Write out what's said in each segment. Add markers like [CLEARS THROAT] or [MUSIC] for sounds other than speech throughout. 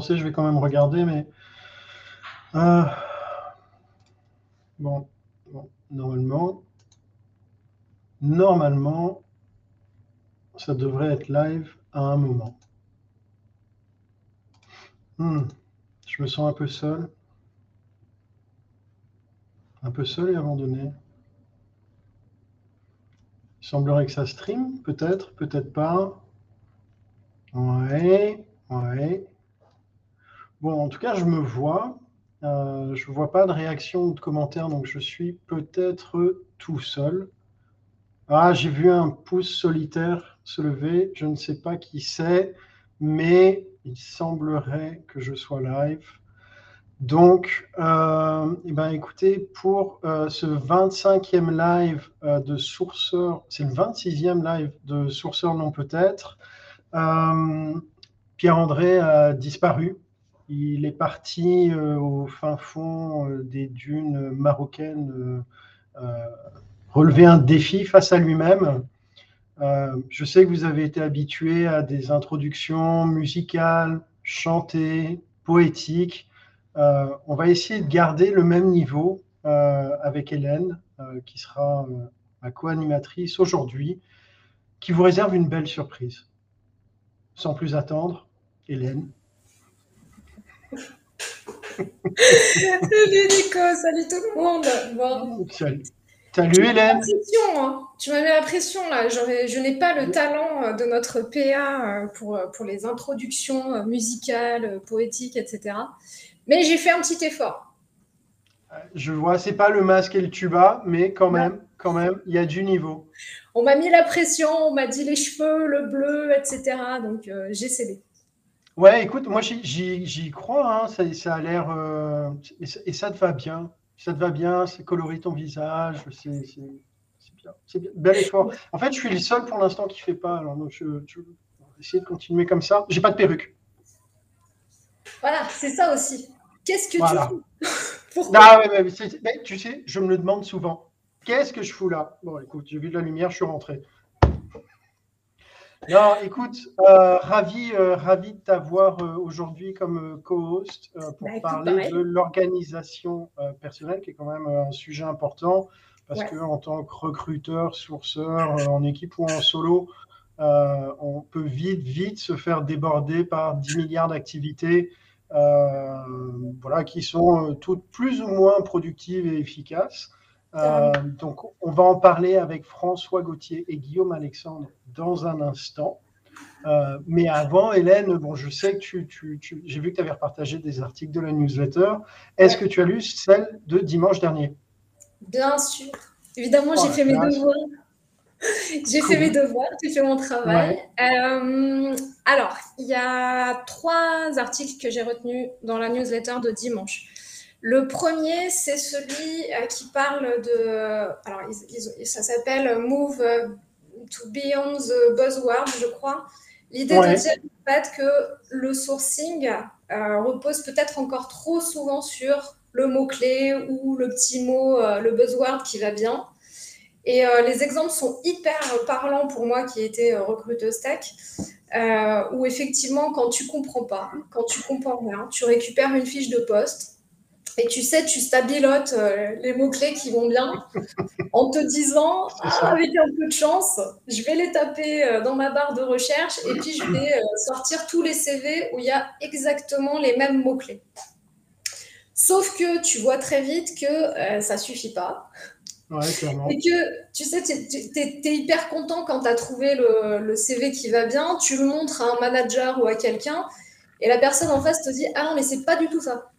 je vais quand même regarder, mais euh, bon, normalement, normalement, ça devrait être live à un moment. Hmm, je me sens un peu seul. Un peu seul et abandonné. Il semblerait que ça stream, peut-être, peut-être pas. Ouais, ouais. Bon, en tout cas, je me vois. Euh, je ne vois pas de réaction ou de commentaires, donc je suis peut-être tout seul. Ah, j'ai vu un pouce solitaire se lever. Je ne sais pas qui c'est, mais il semblerait que je sois live. Donc, euh, eh ben, écoutez, pour euh, ce 25e live de Sourceur, c'est le 26e live de Sourceur non peut-être, Pierre-André a disparu. Il est parti au fin fond des dunes marocaines relever un défi face à lui-même. je sais que vous avez été habitué à des introductions musicales, chantées, poétiques. Euh, on va essayer de garder le même niveau euh, avec Hélène, euh, qui sera ma co-animatrice aujourd'hui, qui vous réserve une belle surprise. Sans plus attendre, Hélène. Salut Nico, salut tout le monde. Salut. Hélène. Hein. Tu m'as mis la pression là. Je n'ai pas le talent de notre PA pour, pour les introductions musicales, poétiques, etc. Mais j'ai fait un petit effort. Je vois, c'est pas le masque et le tuba, mais quand même, quand même, il y a du niveau. On m'a mis la pression, on m'a dit les cheveux, le bleu, etc. Donc euh, j'ai cédé. Ouais, écoute, moi j'y crois, hein, ça, a l'air. Euh, et, ça te va bien. Ça te va bien, c'est colorer ton visage, c'est bien. C'est bien. Bel effort. En fait, je suis le seul pour l'instant qui ne fait pas. Alors, je, je vais essayer de continuer comme ça. J'ai pas de perruque. Voilà, c'est ça aussi. Qu'est-ce que tu fous? [LAUGHS] Ah mais, Tu sais, je me le demande souvent. Qu'est-ce que je fous là? Bon, écoute, j'ai vu de la lumière, je suis rentré. Non, écoute, euh, ravi, euh, ravi de t'avoir euh, aujourd'hui comme co-host pour bah, parler de l'organisation personnelle, qui est quand même un sujet important, parce que en tant que recruteur, sourceur, en équipe ou en solo, on peut vite, vite se faire déborder par 10 milliards d'activités euh, voilà, qui sont euh, toutes plus ou moins productives et efficaces. Euh, donc, on va en parler avec François Gauthier et Guillaume Alexandre dans un instant. mais avant, Hélène, bon, je sais que tu, tu, j'ai vu que tu avais repartagé des articles de la newsletter. Est-ce que tu as lu celle de dimanche dernier? Bien sûr. Évidemment, j'ai fait mes devoirs. j'ai fait mes devoirs, j'ai fait mon travail. Euh, alors, il y a trois articles que j'ai retenus dans la newsletter de dimanche. Le premier, c'est celui euh, qui parle de. Alors, ça s'appelle Move to Beyond the Buzzword, je crois. L'idée de dire en fait que le sourcing euh, repose peut-être encore trop souvent sur le mot-clé ou le petit mot, le buzzword qui va bien. Et euh, les exemples sont hyper parlants pour moi qui étais euh, recruteuse tech, euh, où effectivement, quand tu comprends pas, quand tu comprends rien, tu récupères une fiche de poste et tu sais, tu stabilotes les mots-clés qui vont bien [LAUGHS] en te disant, ah, avec un peu de chance, je vais les taper dans ma barre de recherche et puis je vais sortir tous les CV où il y a exactement les mêmes mots-clés. Sauf que tu vois très vite que ça suffit pas. Et que, tu sais, tu es, hyper content quand tu as trouvé le, CV qui va bien, tu le montres à un manager ou à quelqu'un, et la personne en face te dit Ah non, mais c'est pas du tout ça.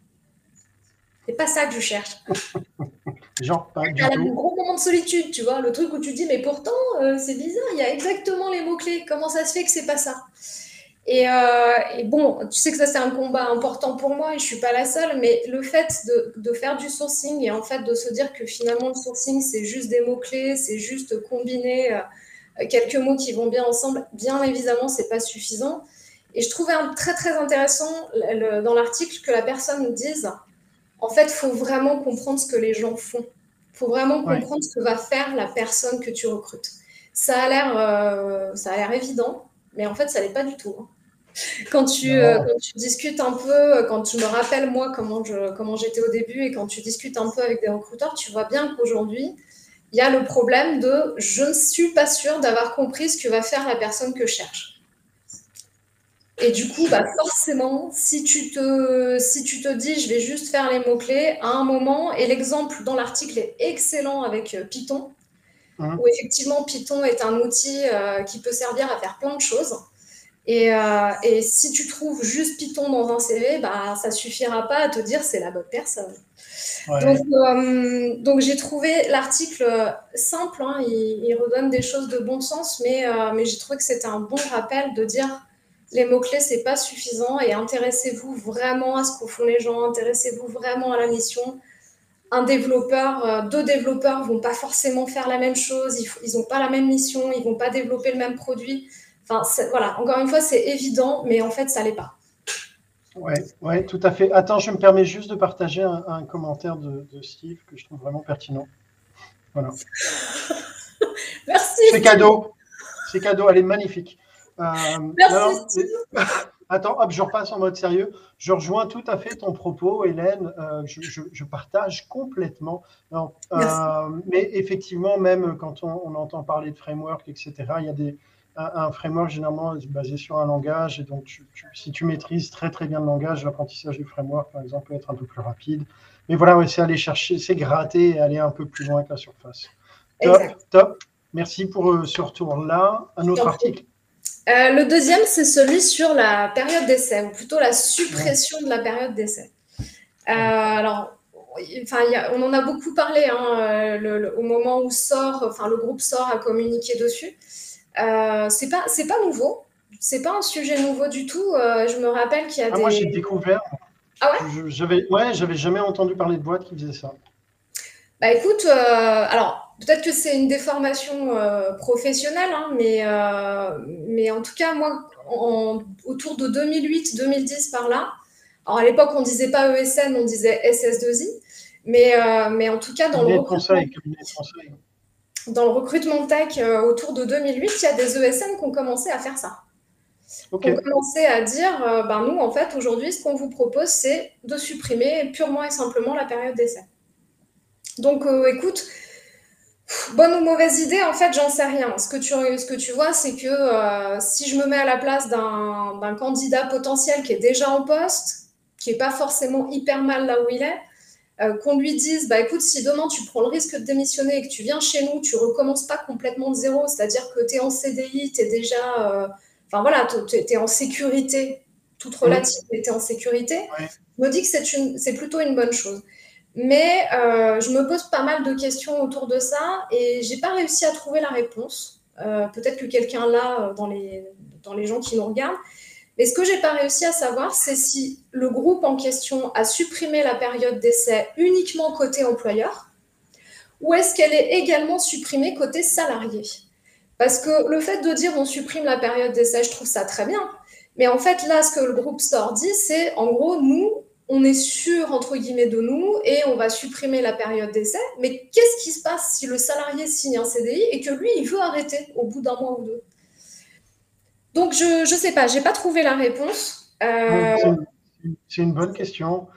C'est pas ça que je cherche. [LAUGHS] Genre, pas du tout. un gros moment de solitude, tu vois, le truc où tu dis Mais pourtant, euh, c'est bizarre, il y a exactement les mots-clés. Comment ça se fait que c'est pas ça? Euh, et, bon, tu sais que ça c'est un combat important pour moi et je suis pas la seule, mais le fait de, faire du sourcing et en fait de se dire que finalement le sourcing c'est juste des mots clés, c'est juste combiner euh, quelques mots qui vont bien ensemble, bien évidemment c'est pas suffisant. Et je trouvais un, très très intéressant dans l'article que la personne dise, en fait, faut vraiment comprendre ce que les gens font. Faut vraiment comprendre ce que va faire la personne que tu recrutes. Ça a l'air, euh, ça a l'air évident, mais en fait, ça n'est pas du tout. Hein. quand tu, euh, tu, discutes un peu, quand tu me rappelles moi comment je, comment j'étais au début et quand tu discutes un peu avec des recruteurs, tu vois bien qu'aujourd'hui, il y a le problème de je ne suis pas sûre d'avoir compris ce que va faire la personne que je cherche. Et du coup, bah forcément, si tu, te, si tu te dis je vais juste faire les mots-clés, à un moment, et l'exemple dans l'article est excellent avec euh, Python, hein. où effectivement Python est un outil euh, qui peut servir à faire plein de choses. Et, euh, et, si tu trouves juste Python dans un CV, bah, ça suffira pas à te dire c'est la bonne personne. Donc, donc j'ai trouvé l'article simple, hein, il, il, redonne des choses de bon sens, mais, mais j'ai trouvé que c'était un bon rappel de dire les mots-clés, c'est pas suffisant et intéressez-vous vraiment à ce que font les gens, intéressez-vous vraiment à la mission. Un développeur, euh, deux développeurs vont pas forcément faire la même chose, ils n'ont pas la même mission, ils vont pas développer le même produit. Enfin, voilà, encore une fois, c'est évident, mais en fait, ça l'est pas. Oui, ouais, tout à fait. Attends, je me permets juste de partager un, commentaire de, Steve que je trouve vraiment pertinent. Voilà. [LAUGHS] Merci. C'est cadeau. C'est cadeau, elle est magnifique. Euh, [LAUGHS] attends, hop, je repasse en mode sérieux. Je rejoins tout à fait ton propos, Hélène. Euh, je, partage complètement. Non, euh, mais effectivement, même quand on, entend parler de framework, etc., il y a des, un, framework généralement basé sur un langage. Et donc, si tu maîtrises très très bien le langage, l'apprentissage du framework, par exemple, peut être un peu plus rapide. Mais voilà, c'est aller chercher, c'est gratter et aller un peu plus loin que la surface. Top, top. Merci pour ce retour-là. Un autre article. Euh, le deuxième, c'est celui sur la période d'essai, ou plutôt la suppression de la période d'essai. Euh, alors, enfin, on en a beaucoup parlé hein, au moment où sort, enfin, le groupe sort à communiquer dessus. Euh, c'est pas, c'est pas nouveau. C'est pas un sujet nouveau du tout. Euh, je me rappelle qu'il y a ah, des. Moi, j'ai découvert. Ah ouais? J'avais, ouais, j'avais jamais entendu parler de boîtes qui faisaient ça. Bah écoute, alors Peut-être que c'est une déformation euh, professionnelle, hein, mais, euh, mais en tout cas, moi, autour de 2008-2010 par là, alors à l'époque, on ne disait pas ESN, on disait SS2I, mais, euh, mais en tout cas, dans le, recrutement, dans le recrutement tech, autour de 2008, il y a des ESN qui ont commencé à faire ça. Okay. ont commencé à dire, ben nous, en fait, aujourd'hui, ce qu'on vous propose, c'est de supprimer purement et simplement la période d'essai. Donc, écoute, Bonne ou mauvaise idée, en fait, j'en sais rien. Ce que tu, ce que tu vois, c'est que euh, si je me mets à la place d'un candidat potentiel qui est déjà en poste, qui n'est pas forcément hyper mal là où il est, euh, qu'on lui dise, bah écoute, si demain tu prends le risque de démissionner et que tu viens chez nous, tu recommences pas complètement de zéro, c'est-à-dire que tu es en CDI, tu es déjà, euh, enfin voilà, tu es, en sécurité, toute relative, mais tu es en sécurité, je me dis que c'est plutôt une bonne chose. Mais euh, je me pose pas mal de questions autour de ça et j'ai pas réussi à trouver la réponse. Euh, peut-être que quelqu'un l'a euh, dans les, dans les gens qui nous regardent. Mais ce que j'ai pas réussi à savoir, c'est si le groupe en question a supprimé la période d'essai uniquement côté employeur ou est-ce qu'elle est également supprimée côté salarié? Parce que le fait de dire on supprime la période d'essai, je trouve ça très bien. Mais en fait, là, ce que le groupe Store dit, c'est en gros, nous, on est sûr, entre guillemets, de nous et on va supprimer la période d'essai. Mais qu'est-ce qui se passe si le salarié signe un CDI et que lui, il veut arrêter au bout d'un mois ou deux? Donc, je ne sais pas, je n'ai pas trouvé la réponse. Euh, c'est une bonne question.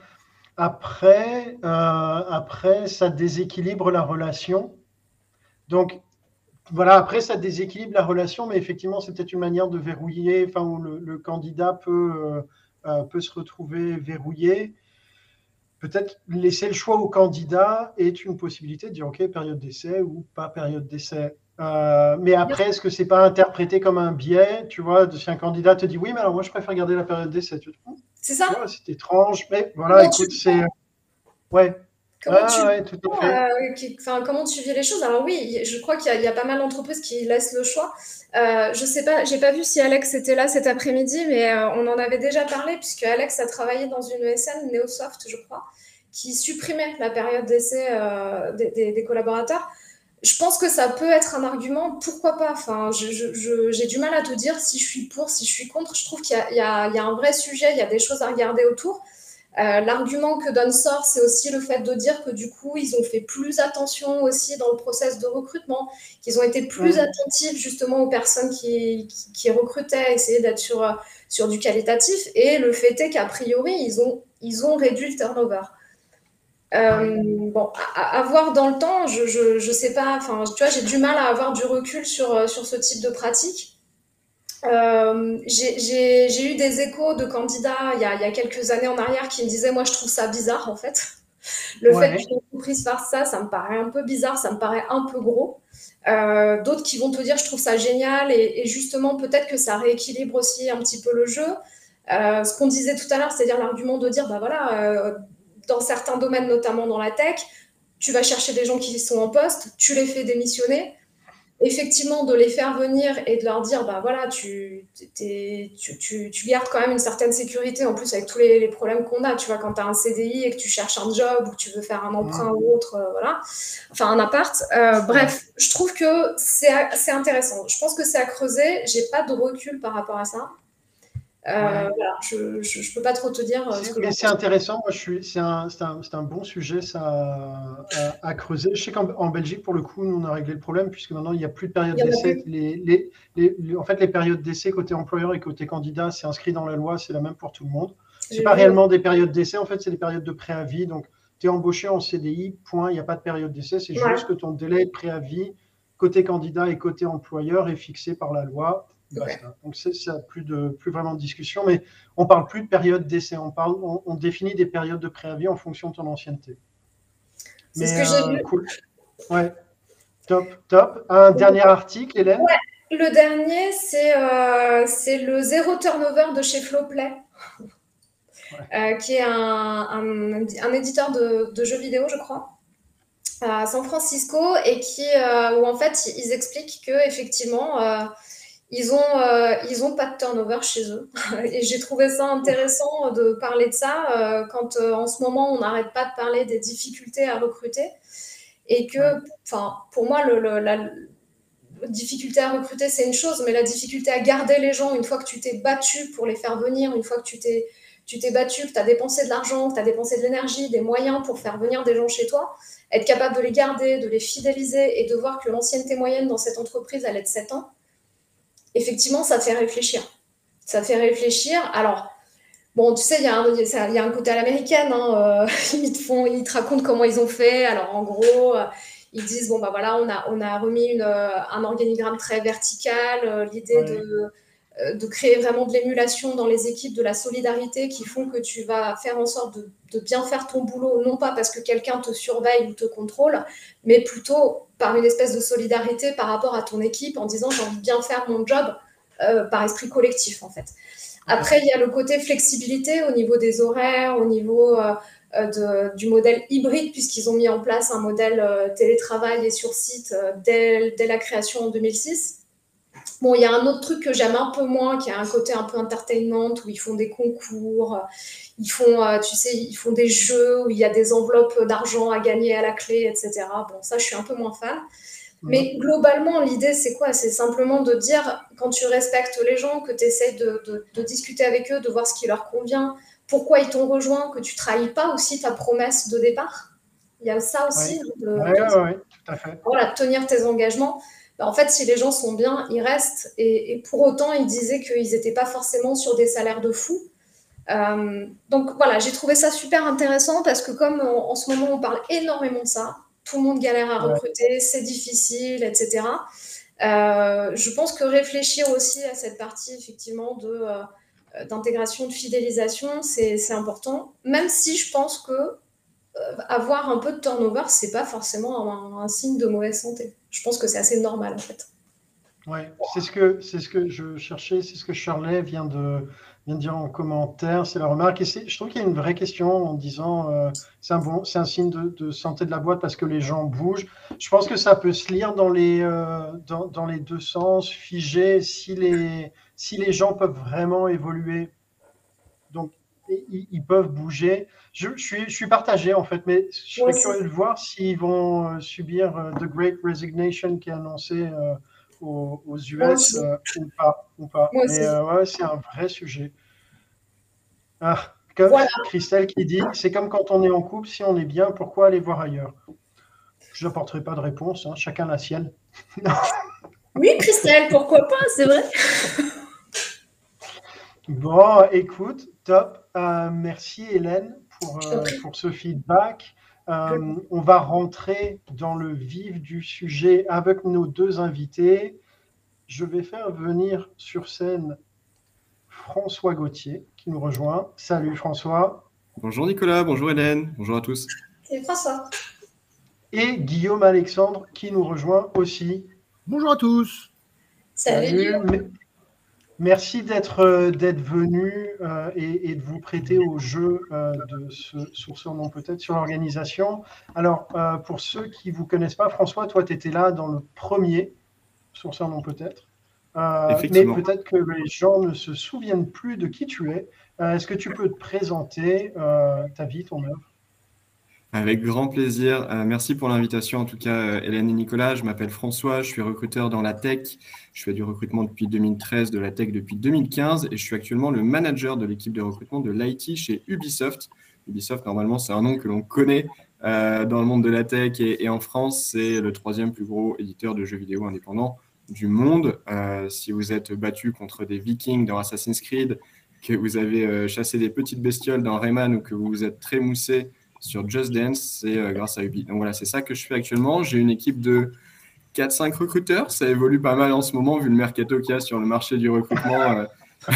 Après, euh, après, ça déséquilibre la relation. Donc, voilà, après, ça déséquilibre la relation, mais effectivement, c'est peut-être une manière de verrouiller, enfin, où le, candidat peut... Euh, euh, peut se retrouver verrouillé. Peut-être laisser le choix au candidat est une possibilité de dire OK, période d'essai ou pas période d'essai. Euh, mais après, est-ce que c'est pas interprété comme un biais Tu vois, si un candidat te dit oui, mais alors moi je préfère garder la période d'essai. C'est ça C'est étrange, mais voilà, écoute, c'est. Ouais. Comment, tu, euh, comment tu vis les choses? Alors oui, je crois qu'il y, a pas mal d'entreprises qui laissent le choix. Euh, je sais pas, j'ai pas vu si Alex était là cet après-midi, mais euh, on en avait déjà parlé puisque Alex a travaillé dans une ESN, Neosoft, je crois, qui supprimait la période d'essai des, collaborateurs. Je pense que ça peut être un argument, pourquoi pas? Enfin, j'ai du mal à te dire si je suis pour, si je suis contre. Je trouve qu'il y, y, a un vrai sujet, il y a des choses à regarder autour. Euh, l'argument que donne SOR, c'est aussi le fait de dire que du coup, ils ont fait plus attention aussi dans le process de recrutement, qu'ils ont été plus attentifs justement aux personnes qui, qui, recrutaient, essayer d'être sur, sur du qualitatif. Et le fait est qu'à priori, ils ont, ils ont réduit le turnover. Euh, bon, à, voir dans le temps, je, je, sais pas, enfin, tu vois, j'ai du mal à avoir du recul sur, sur ce type de pratique. Euh, j'ai eu des échos de candidats il y, a, il y, a, quelques années en arrière qui me disaient Moi, je trouve ça bizarre en fait. Le fait qu'une entreprise fasse ça, ça me paraît un peu bizarre, ça me paraît un peu gros. Euh, d'autres qui vont te dire Je trouve ça génial et, justement, peut-être que ça rééquilibre aussi un petit peu le jeu. Euh, ce qu'on disait tout à l'heure, c'est-à-dire l'argument de dire Bah voilà, dans certains domaines, notamment dans la tech, tu vas chercher des gens qui sont en poste, tu les fais démissionner effectivement de les faire venir et de leur dire bah voilà tu, tu, tu, gardes quand même une certaine sécurité en plus avec tous les, problèmes qu'on a tu vois quand tu as un CDI et que tu cherches un job ou que tu veux faire un emprunt ou autre euh, voilà. Enfin un appart euh, bref je trouve que c'est intéressant. Je pense que c'est à creuser. J'ai pas de recul par rapport à ça euh, voilà, je ne peux pas trop te dire. Euh, mais c'est intéressant, c'est un, un, un, bon sujet ça, à, creuser. Je sais qu'en Belgique, pour le coup, nous, on a réglé le problème puisque maintenant, il n'y a plus de période d'essai. Les, les, en fait, les périodes d'essai côté employeur et côté candidat, c'est inscrit dans la loi, c'est la même pour tout le monde. Ce n'est pas réellement des périodes d'essai, en fait, c'est des périodes de préavis. Donc, tu es embauché en CDI, point, il n'y a pas de période d'essai, c'est juste que ton délai de préavis côté candidat et côté employeur est fixé par la loi donc c'est ça, plus de plus vraiment de discussion, mais on parle plus de période d'essai, on parle, on, définit des périodes de préavis en fonction de ton ancienneté. C'est ce que j'ai euh, vu. Cool. Ouais, top, top. Un dernier article, Hélène? Ouais. Le dernier, c'est euh, c'est le zéro turnover de chez Flowplay. Euh, qui est un, un, un éditeur de, de, jeux vidéo, je crois, à San Francisco, et qui, où en fait, ils expliquent que effectivement, ils ont, euh, ils ont pas de turnover chez eux. [LAUGHS] Et j'ai trouvé ça intéressant de parler de ça euh, quand euh, en ce moment on n'arrête pas de parler des difficultés à recruter. Et que, enfin, pour moi, le, la difficulté à recruter, c'est une chose, mais la difficulté à garder les gens une fois que tu t'es battu pour les faire venir, une fois que tu t'es tu t'es battu, que tu as dépensé de l'argent, que tu as dépensé de l'énergie, des moyens pour faire venir des gens chez toi, être capable de les garder, de les fidéliser et de voir que l'ancienneté moyenne dans cette entreprise, elle est de 7 ans, effectivement, ça fait réfléchir. Ça fait réfléchir. Alors, bon, tu sais, il y, a un côté à l'américaine. Hein, euh, [LAUGHS] ils, te font, ils te racontent comment ils ont fait. Alors, en gros, euh, ils disent bon, bah voilà, on a, on a remis une, euh, un organigramme très vertical. L'idée de de créer vraiment de l'émulation dans les équipes, de la solidarité qui font que tu vas faire en sorte de, de bien faire ton boulot, non pas parce que quelqu'un te surveille ou te contrôle, mais plutôt par une espèce de solidarité par rapport à ton équipe en disant j'ai envie de bien faire mon job euh, par esprit collectif en fait. Après, il y a le côté flexibilité au niveau des horaires, au niveau euh, euh, de, du modèle hybride, puisqu'ils ont mis en place un modèle télétravail et sur site dès, dès, la création en 2006. Bon, il y a un autre truc que j'aime un peu moins, qui a un côté un peu entertainment, où ils font des concours, ils font, euh, tu sais, ils font des jeux où il y a des enveloppes d'argent à gagner à la clé, etc. Bon, ça, je suis un peu moins fan. Mais globalement, l'idée, c'est quoi? C'est simplement de dire, quand tu respectes les gens, que tu essaies de, de, discuter avec eux, de voir ce qui leur convient, pourquoi ils t'ont rejoint, que tu trahis pas aussi ta promesse de départ. Il y a ça aussi. Oui, oui, tout à fait. Voilà, tenir tes engagements. Ben, en fait, si les gens sont bien, ils restent. Et, et pour autant, ils disaient qu'ils n'étaient pas forcément sur des salaires de fous. Euh, donc voilà, j'ai trouvé ça super intéressant parce que comme en, ce moment on parle énormément de ça, tout le monde galère à recruter, c'est difficile, etc. Euh, je pense que réfléchir aussi à cette partie effectivement de euh, d'intégration, de fidélisation, c'est important. Même si je pense que avoir un peu de turnover, c'est pas forcément un, signe de mauvaise santé. Je pense que c'est assez normal en fait. Ouais, c'est ce que c'est ce que je cherchais, c'est ce que Shirley vient de vient dire en commentaire, c'est la remarque. Et je trouve qu'il y a une vraie question en disant euh, c'est un, bon, un signe de, santé de la boîte parce que les gens bougent. Je pense que ça peut se lire dans les, euh, dans, dans, les deux sens, figé, si les, si les gens peuvent vraiment évoluer. Donc, ils, peuvent bouger. Je, je, suis, je suis partagé en fait, mais je serais curieux de voir s'ils vont euh, subir The Great Resignation qui est annoncé aux, US ou pas. Ou pas. Mais ouais, c'est un vrai sujet. Ah, Comme Christelle qui dit, c'est comme quand on est en couple, si on est bien, pourquoi aller voir ailleurs? Je n'apporterai pas de réponse, hein, chacun la sienne. [LAUGHS] oui, Christelle, pourquoi pas, c'est vrai. bon, écoute, top. Euh, merci Hélène pour, euh, pour ce feedback. Euh, on va rentrer dans le vif du sujet avec nos deux invités. Je vais faire venir sur scène François Gauthier qui nous rejoint. Salut François. Bonjour Nicolas, bonjour Hélène, bonjour à tous. C'est François. Et Guillaume Alexandre qui nous rejoint aussi. Bonjour à tous. Salut. Merci d'être euh, d'être venu euh, et, de vous prêter au jeu euh, de ce sourceur non peut-être sur l'organisation. Alors, pour ceux qui ne vous connaissent pas, François, toi, tu étais là dans le premier sourceur non peut-être. Euh, mais peut-être que les gens ne se souviennent plus de qui tu es. Est-ce que tu peux te présenter ta vie, ton œuvre? Avec grand plaisir. merci pour l'invitation. En tout cas, Hélène et Nicolas, je m'appelle François, je suis recruteur dans la tech. Je fais du recrutement depuis 2013, de la tech depuis 2015 et je suis actuellement le manager de l'équipe de recrutement de l'IT chez Ubisoft. Ubisoft, normalement, c'est un nom que l'on connaît dans le monde de la tech et en France. C'est le troisième plus gros éditeur de jeux vidéo indépendants du monde. Euh, si vous êtes battu contre des vikings dans Assassin's Creed, que vous avez euh, chassé des petites bestioles dans Rayman ou que vous vous êtes très moussé sur Just Dance, c'est euh, grâce à Ubi. Donc voilà, c'est ça que je fais actuellement. J'ai une équipe de 4-5 recruteurs. Ça évolue pas mal en ce moment vu le mercato qu'il y a sur le marché du recrutement. [LAUGHS]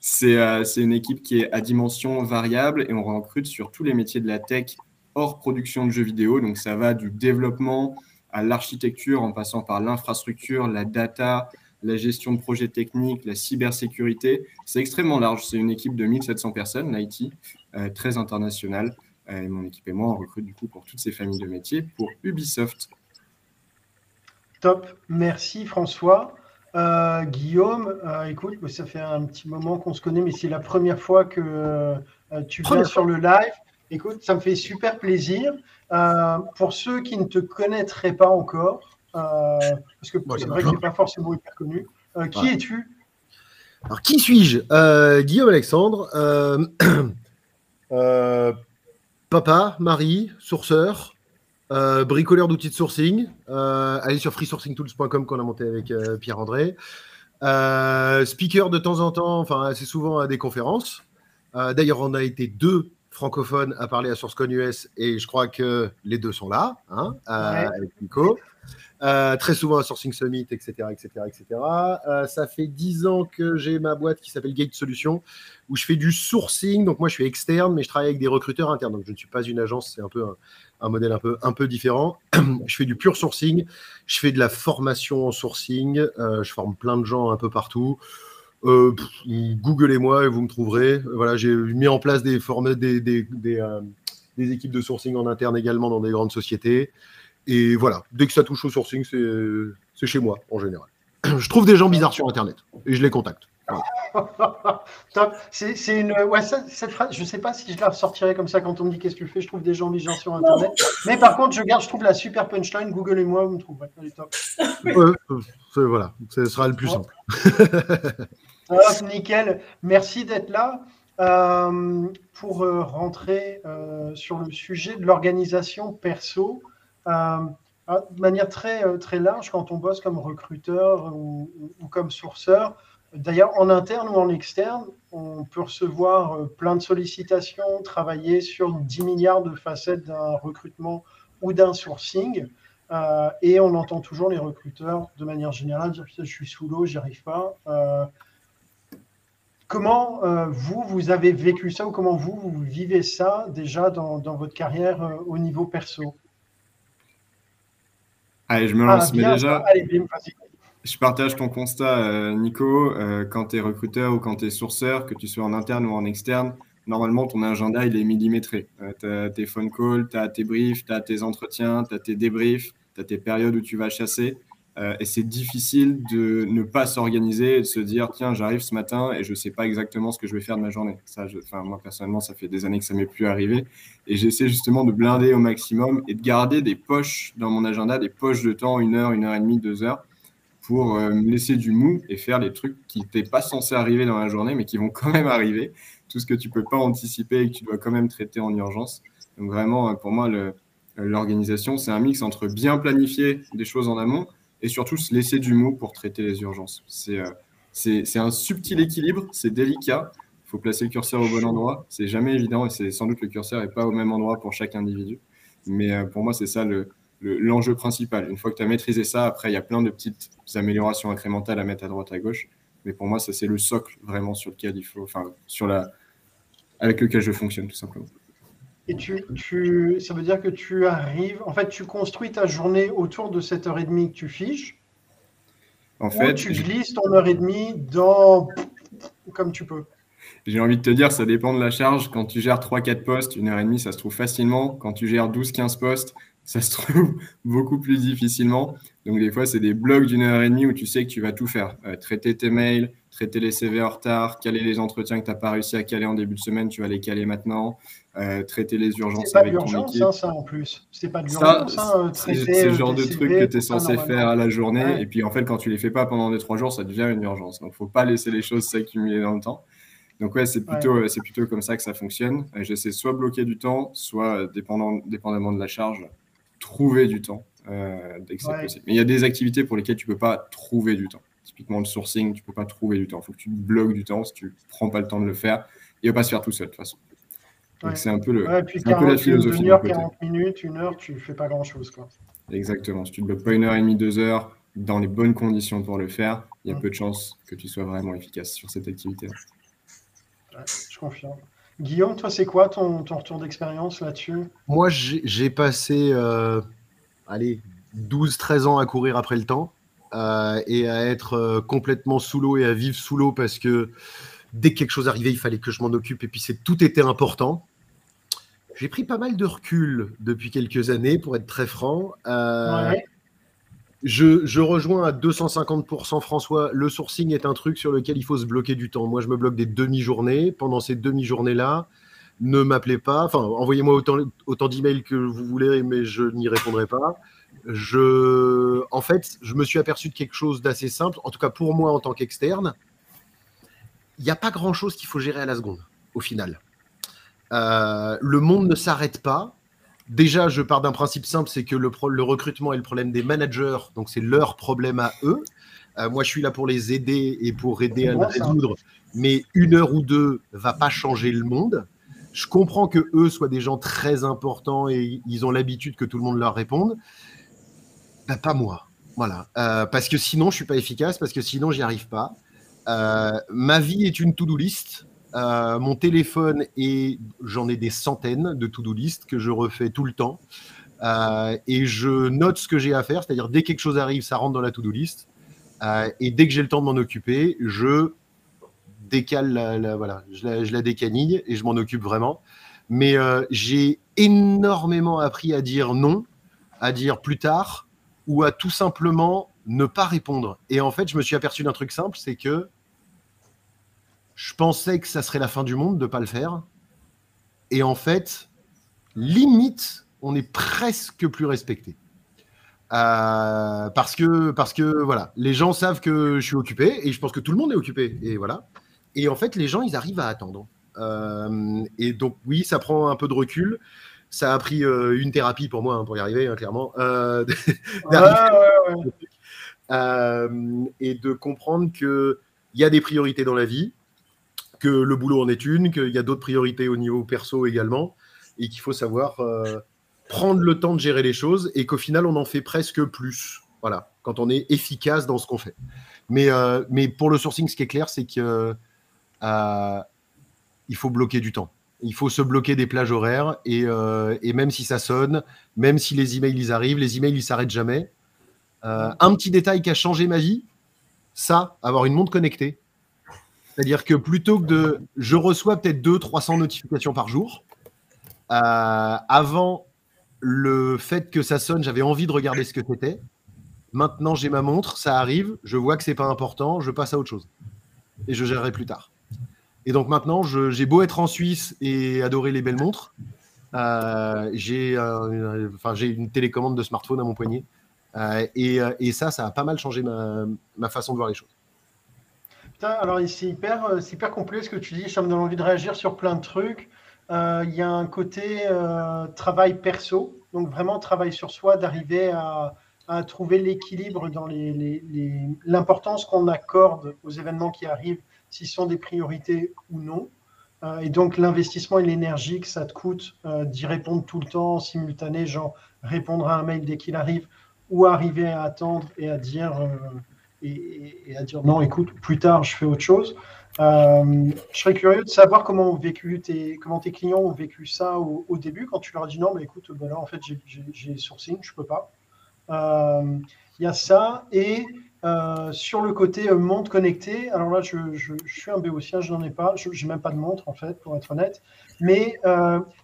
c'est une équipe qui est à dimension variable et on recrute sur tous les métiers de la tech hors production de jeux vidéo. Donc ça va du développement à l'architecture en passant par l'infrastructure, la data, la gestion de projets techniques, la cybersécurité. C'est extrêmement large. C'est une équipe de 1700 personnes, l'IT, euh, très internationale. Euh, et mon équipe et moi, on recrute du coup pour toutes ces familles de métiers pour Ubisoft. Top, merci François. Euh, Guillaume, écoute, ça fait un petit moment qu'on se connaît, mais c'est la première fois que tu viens sur le live. Écoute, ça me fait super plaisir. Euh, pour ceux qui ne te connaîtraient pas encore, parce que c'est vrai que tu pas forcément hyper connu, euh, qui es-tu? Alors, qui suis-je? Guillaume Alexandre, [CLEARS THROAT] papa, mari, sourceur, bricoleur d'outils de sourcing. allez sur freesourcingtools.com qu'on a monté avec Pierre-André. speaker de temps en temps, enfin assez souvent à des conférences. D'ailleurs, on a été deux francophone à parler à SourceCon US et je crois que les deux sont là, hein, euh, avec Nico. Euh, très souvent à Sourcing Summit, etc. etc., etc. ça fait dix ans que j'ai ma boîte qui s'appelle Gate Solutions, où je fais du sourcing. Donc moi, je suis externe, mais je travaille avec des recruteurs internes. Donc je ne suis pas une agence, c'est un peu un, modèle un peu, un peu différent. [CLEARS THROAT] je fais du pur sourcing, je fais de la formation en sourcing, euh, je forme plein de gens un peu partout. Euh, googlez-moi et vous me trouverez. Voilà, j'ai mis en place des, des, des, des, équipes de sourcing en interne également dans des grandes sociétés. Et voilà, dès que ça touche au sourcing, c'est chez moi en général. [CLEARS THROAT] Je trouve des gens bizarres sur Internet et je les contacte. [LAUGHS] C'est une. Ouais, cette phrase, je ne sais pas si je la ressortirai comme ça quand on me dit qu'est-ce que tu fais. Je trouve des gens bizarres sur Internet. [LAUGHS] Mais par contre, je garde, je trouve la super punchline. Google et moi, vous me trouverez. Elle top. [LAUGHS] voilà, ce sera le plus simple. nickel. Merci d'être là. Euh, pour euh, rentrer euh, sur le sujet de l'organisation perso, de manière très, très large, quand on bosse comme recruteur ou, comme sourceur, d'ailleurs en interne ou en externe, on peut recevoir plein de sollicitations, travailler sur 10 milliards de facettes d'un recrutement ou d'un sourcing. et on entend toujours les recruteurs, de manière générale, dire Je suis sous l'eau, j'y arrive pas. Comment euh, vous, vous avez vécu ça ou comment vous, vivez ça déjà dans, votre carrière euh, au niveau perso? Allez, je me lance, ah, mais déjà, je partage ton constat, euh, Nico. quand tu es recruteur ou quand tu es sourceur, que tu sois en interne ou en externe, normalement, ton agenda, il est millimétré. tu as tes phone calls, tu as tes briefs, tu as tes entretiens, tu as tes débriefs, tu as tes périodes où tu vas chasser. Euh, et c'est difficile de ne pas s'organiser et de se dire tiens, j'arrive ce matin et je ne sais pas exactement ce que je vais faire de ma journée. Ça, moi, personnellement, ça fait des années que ça m'est plus arrivé. Et j'essaie justement de blinder au maximum et de garder des poches dans mon agenda, des poches de temps, une heure, une heure et demie, deux heures, pour me laisser du mou et faire les trucs qui n'étaient pas censés arriver dans la journée, mais qui vont quand même arriver. Tout ce que tu peux pas anticiper et que tu dois quand même traiter en urgence. Donc vraiment, pour moi, l'organisation, c'est un mix entre bien planifier des choses en amont et surtout se laisser du mou pour traiter les urgences. C'est c'est un subtil équilibre, c'est délicat. Il faut placer le curseur au bon endroit. C'est jamais évident et c'est sans doute le curseur n'est pas au même endroit pour chaque individu. Mais euh, pour moi, c'est ça l'enjeu principal. Une fois que tu as maîtrisé ça, après, il y a plein de petites améliorations incrémentales à mettre à droite, à gauche. Mais pour moi, ça, c'est le socle vraiment sur lequel il faut, enfin, sur la, avec lequel je fonctionne, tout simplement. Et tu, tu, ça veut dire que tu arrives, en fait, tu construis ta journée autour de cette heure et demie que tu fiches en fait, tu glisses ton heure et demie dans comme tu peux. J'ai envie de te dire, ça dépend de la charge. Quand tu gères 3-4 postes, une heure et demie, ça se trouve facilement. Quand tu gères 12-15 postes, ça se trouve [LAUGHS] beaucoup plus difficilement. Donc, des fois, c'est des blocs d'une heure et demie où tu sais que tu vas tout faire. Euh, traiter tes mails, traiter les CV en retard, caler les entretiens que tu n'as pas réussi à caler en début de semaine, tu vas les caler maintenant. Euh, traiter les urgences avec ton équipe. Hein, ça, en plus. C'est pas de l'urgence, hein, C'est le genre de truc que tu es censé faire à la journée. Et puis, en fait, quand tu les fais pas pendant 2-3 jours, ça devient une urgence. Donc, faut pas laisser les choses s'accumuler dans le temps. Donc, ouais, c'est plutôt, c'est plutôt comme ça que ça fonctionne. J'essaie soit bloquer du temps, soit, dépendant, dépendamment de la charge, trouver du temps euh, dès que c'est possible. Mais il y a des activités pour lesquelles tu peux pas trouver du temps. Typiquement, le sourcing, tu peux pas trouver du temps. Il faut que tu bloques du temps. Si tu prends pas le temps de le faire, il va pas se faire tout seul, de toute façon. Donc, c'est un peu, le, un peu la philosophie. Une heure, 40 minutes, une heure, tu fais pas grand-chose. Exactement. Si tu ne bloques pas une heure et demie, deux heures, dans les bonnes conditions pour le faire, il y a peu de chances que tu sois vraiment efficace sur cette activité. je confirme. Guillaume, toi, c'est quoi ton, ton retour d'expérience là-dessus? Moi, j'ai passé euh, allez, 12-13 ans à courir après le temps et à être euh, complètement sous l'eau et à vivre sous l'eau parce que dès que quelque chose arrivait, il fallait que je m'en occupe et puis c'est tout était important. J'ai pris pas mal de recul depuis quelques années, pour être très franc. Euh, je, rejoins à 250% François. Le sourcing est un truc sur lequel il faut se bloquer du temps. Moi, je me bloque des demi-journées. Pendant ces demi-journées-là, ne m'appelez pas. Enfin, envoyez-moi autant, autant d'emails que vous voulez, mais je n'y répondrai pas. Je, en fait, je me suis aperçu de quelque chose d'assez simple, en tout cas pour moi en tant qu'externe il n'y a pas grand-chose qu'il faut gérer à la seconde, au final. Euh, le monde ne s'arrête pas. Déjà, je pars d'un principe simple, c'est que le, recrutement est le problème des managers, donc c'est leur problème à eux. Euh, moi, je suis là pour les aider et pour aider à le résoudre, mais une heure ou deux va pas changer le monde. Je comprends que eux soient des gens très importants et ils ont l'habitude que tout le monde leur réponde. Bah, pas moi. Voilà. Euh, parce que sinon, je suis pas efficace, parce que sinon, j'y arrive pas. Euh, ma vie est une to-do list. Euh, mon téléphone et j'en ai des centaines de to-do list que je refais tout le temps. Et je note ce que j'ai à faire, c'est-à-dire dès que quelque chose arrive, ça rentre dans la to-do list. et dès que j'ai le temps de m'en occuper, je décale la, voilà, je la, décanille et je m'en occupe vraiment. Mais j'ai énormément appris à dire non, à dire plus tard, ou à tout simplement ne pas répondre. Et en fait, je me suis aperçu d'un truc simple, c'est que je pensais que ça serait la fin du monde de ne pas le faire. Et en fait, limite, on est presque plus respecté. Euh, parce que, parce que voilà, les gens savent que je suis occupé et je pense que tout le monde est occupé. Et voilà. Et en fait, les gens, ils arrivent à attendre. Euh, et donc, oui, ça prend un peu de recul. Ça a pris euh, une thérapie pour moi hein, pour y arriver, hein, clairement. [LAUGHS] et de comprendre qu'il y a des priorités dans la vie que le boulot en est une, qu'il y a d'autres priorités au niveau perso également, et qu'il faut savoir euh, prendre le temps de gérer les choses, et qu'au final, on en fait presque plus. Voilà, quand on est efficace dans ce qu'on fait. Mais, euh, mais pour le sourcing, ce qui est clair, c'est que euh, il faut bloquer du temps. Il faut se bloquer des plages horaires, et, et, même si ça sonne, même si les emails ils arrivent, les emails ils s'arrêtent jamais. un petit détail qui a changé ma vie, ça, avoir une montre connectée, c'est-à-dire que plutôt que de. Je reçois peut-être 200-300 notifications par jour. Euh, avant le fait que ça sonne, j'avais envie de regarder ce que c'était. Maintenant, j'ai ma montre, ça arrive, je vois que c'est pas important, je passe à autre chose. Et je gérerai plus tard. Et donc maintenant, j'ai beau être en Suisse et adorer les belles montres. Euh, j'ai une télécommande de smartphone à mon poignet. Et, et, ça, ça a pas mal changé ma, façon de voir les choses. Putain, alors c'est hyper, hyper complet ce que tu dis. Ça me donne envie de réagir sur plein de trucs. Il y a un côté travail perso, donc vraiment travail sur soi, d'arriver à, trouver l'équilibre dans l'importance qu'on accorde aux événements qui arrivent, s'ils sont des priorités ou non. Euh, et donc l'investissement et l'énergie que ça te coûte euh, d'y répondre tout le temps en simultané, genre répondre à un mail dès qu'il arrive, ou arriver à attendre et à dire, euh, et, à dire non, écoute, plus tard je fais autre chose. je serais curieux de savoir comment, ont vécu tes, comment tes clients ont vécu ça au, début, quand tu leur as dit non, mais écoute, ben là en fait j'ai sourcing, je peux pas. Il y a ça. Et euh, sur le côté euh, montre connectée, alors là, je, suis un béotien, je n'en ai pas. Je n'ai même pas de montre, en fait, pour être honnête. Mais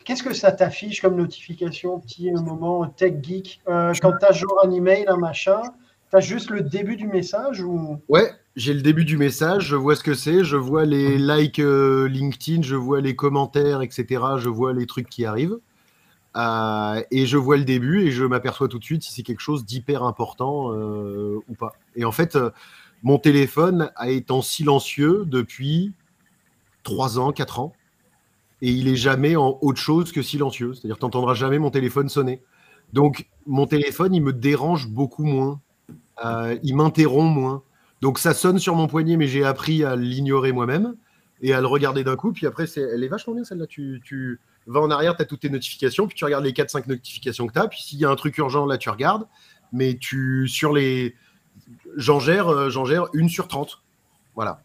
qu'est-ce que ça t'affiche comme notification, petit moment tech geek Quand tu as genre un email, un machin, tu as juste le début du message ou... Ouais, j'ai le début du message, je vois ce que c'est, je vois les likes LinkedIn, je vois les commentaires, etc. Je vois les trucs qui arrivent. Euh, et je vois le début et je m'aperçois tout de suite si c'est quelque chose d'hyper important euh, ou pas. Et en fait, euh, mon téléphone a été en silencieux depuis 3 ans, 4 ans. Et il est jamais en autre chose que silencieux. C'est-à-dire tu n'entendras jamais mon téléphone sonner. Donc mon téléphone, il me dérange beaucoup moins. il m'interrompt moins. Donc ça sonne sur mon poignet, mais j'ai appris à l'ignorer moi-même et à le regarder d'un coup. Puis après, elle est vachement bien celle-là. Tu, va en arrière, tu as toutes tes notifications, puis tu regardes les 4-5 notifications que tu as, puis s'il y a un truc urgent, là, tu regardes, mais tu, sur les, j'en gère, euh, j'en gère une sur 30. Voilà.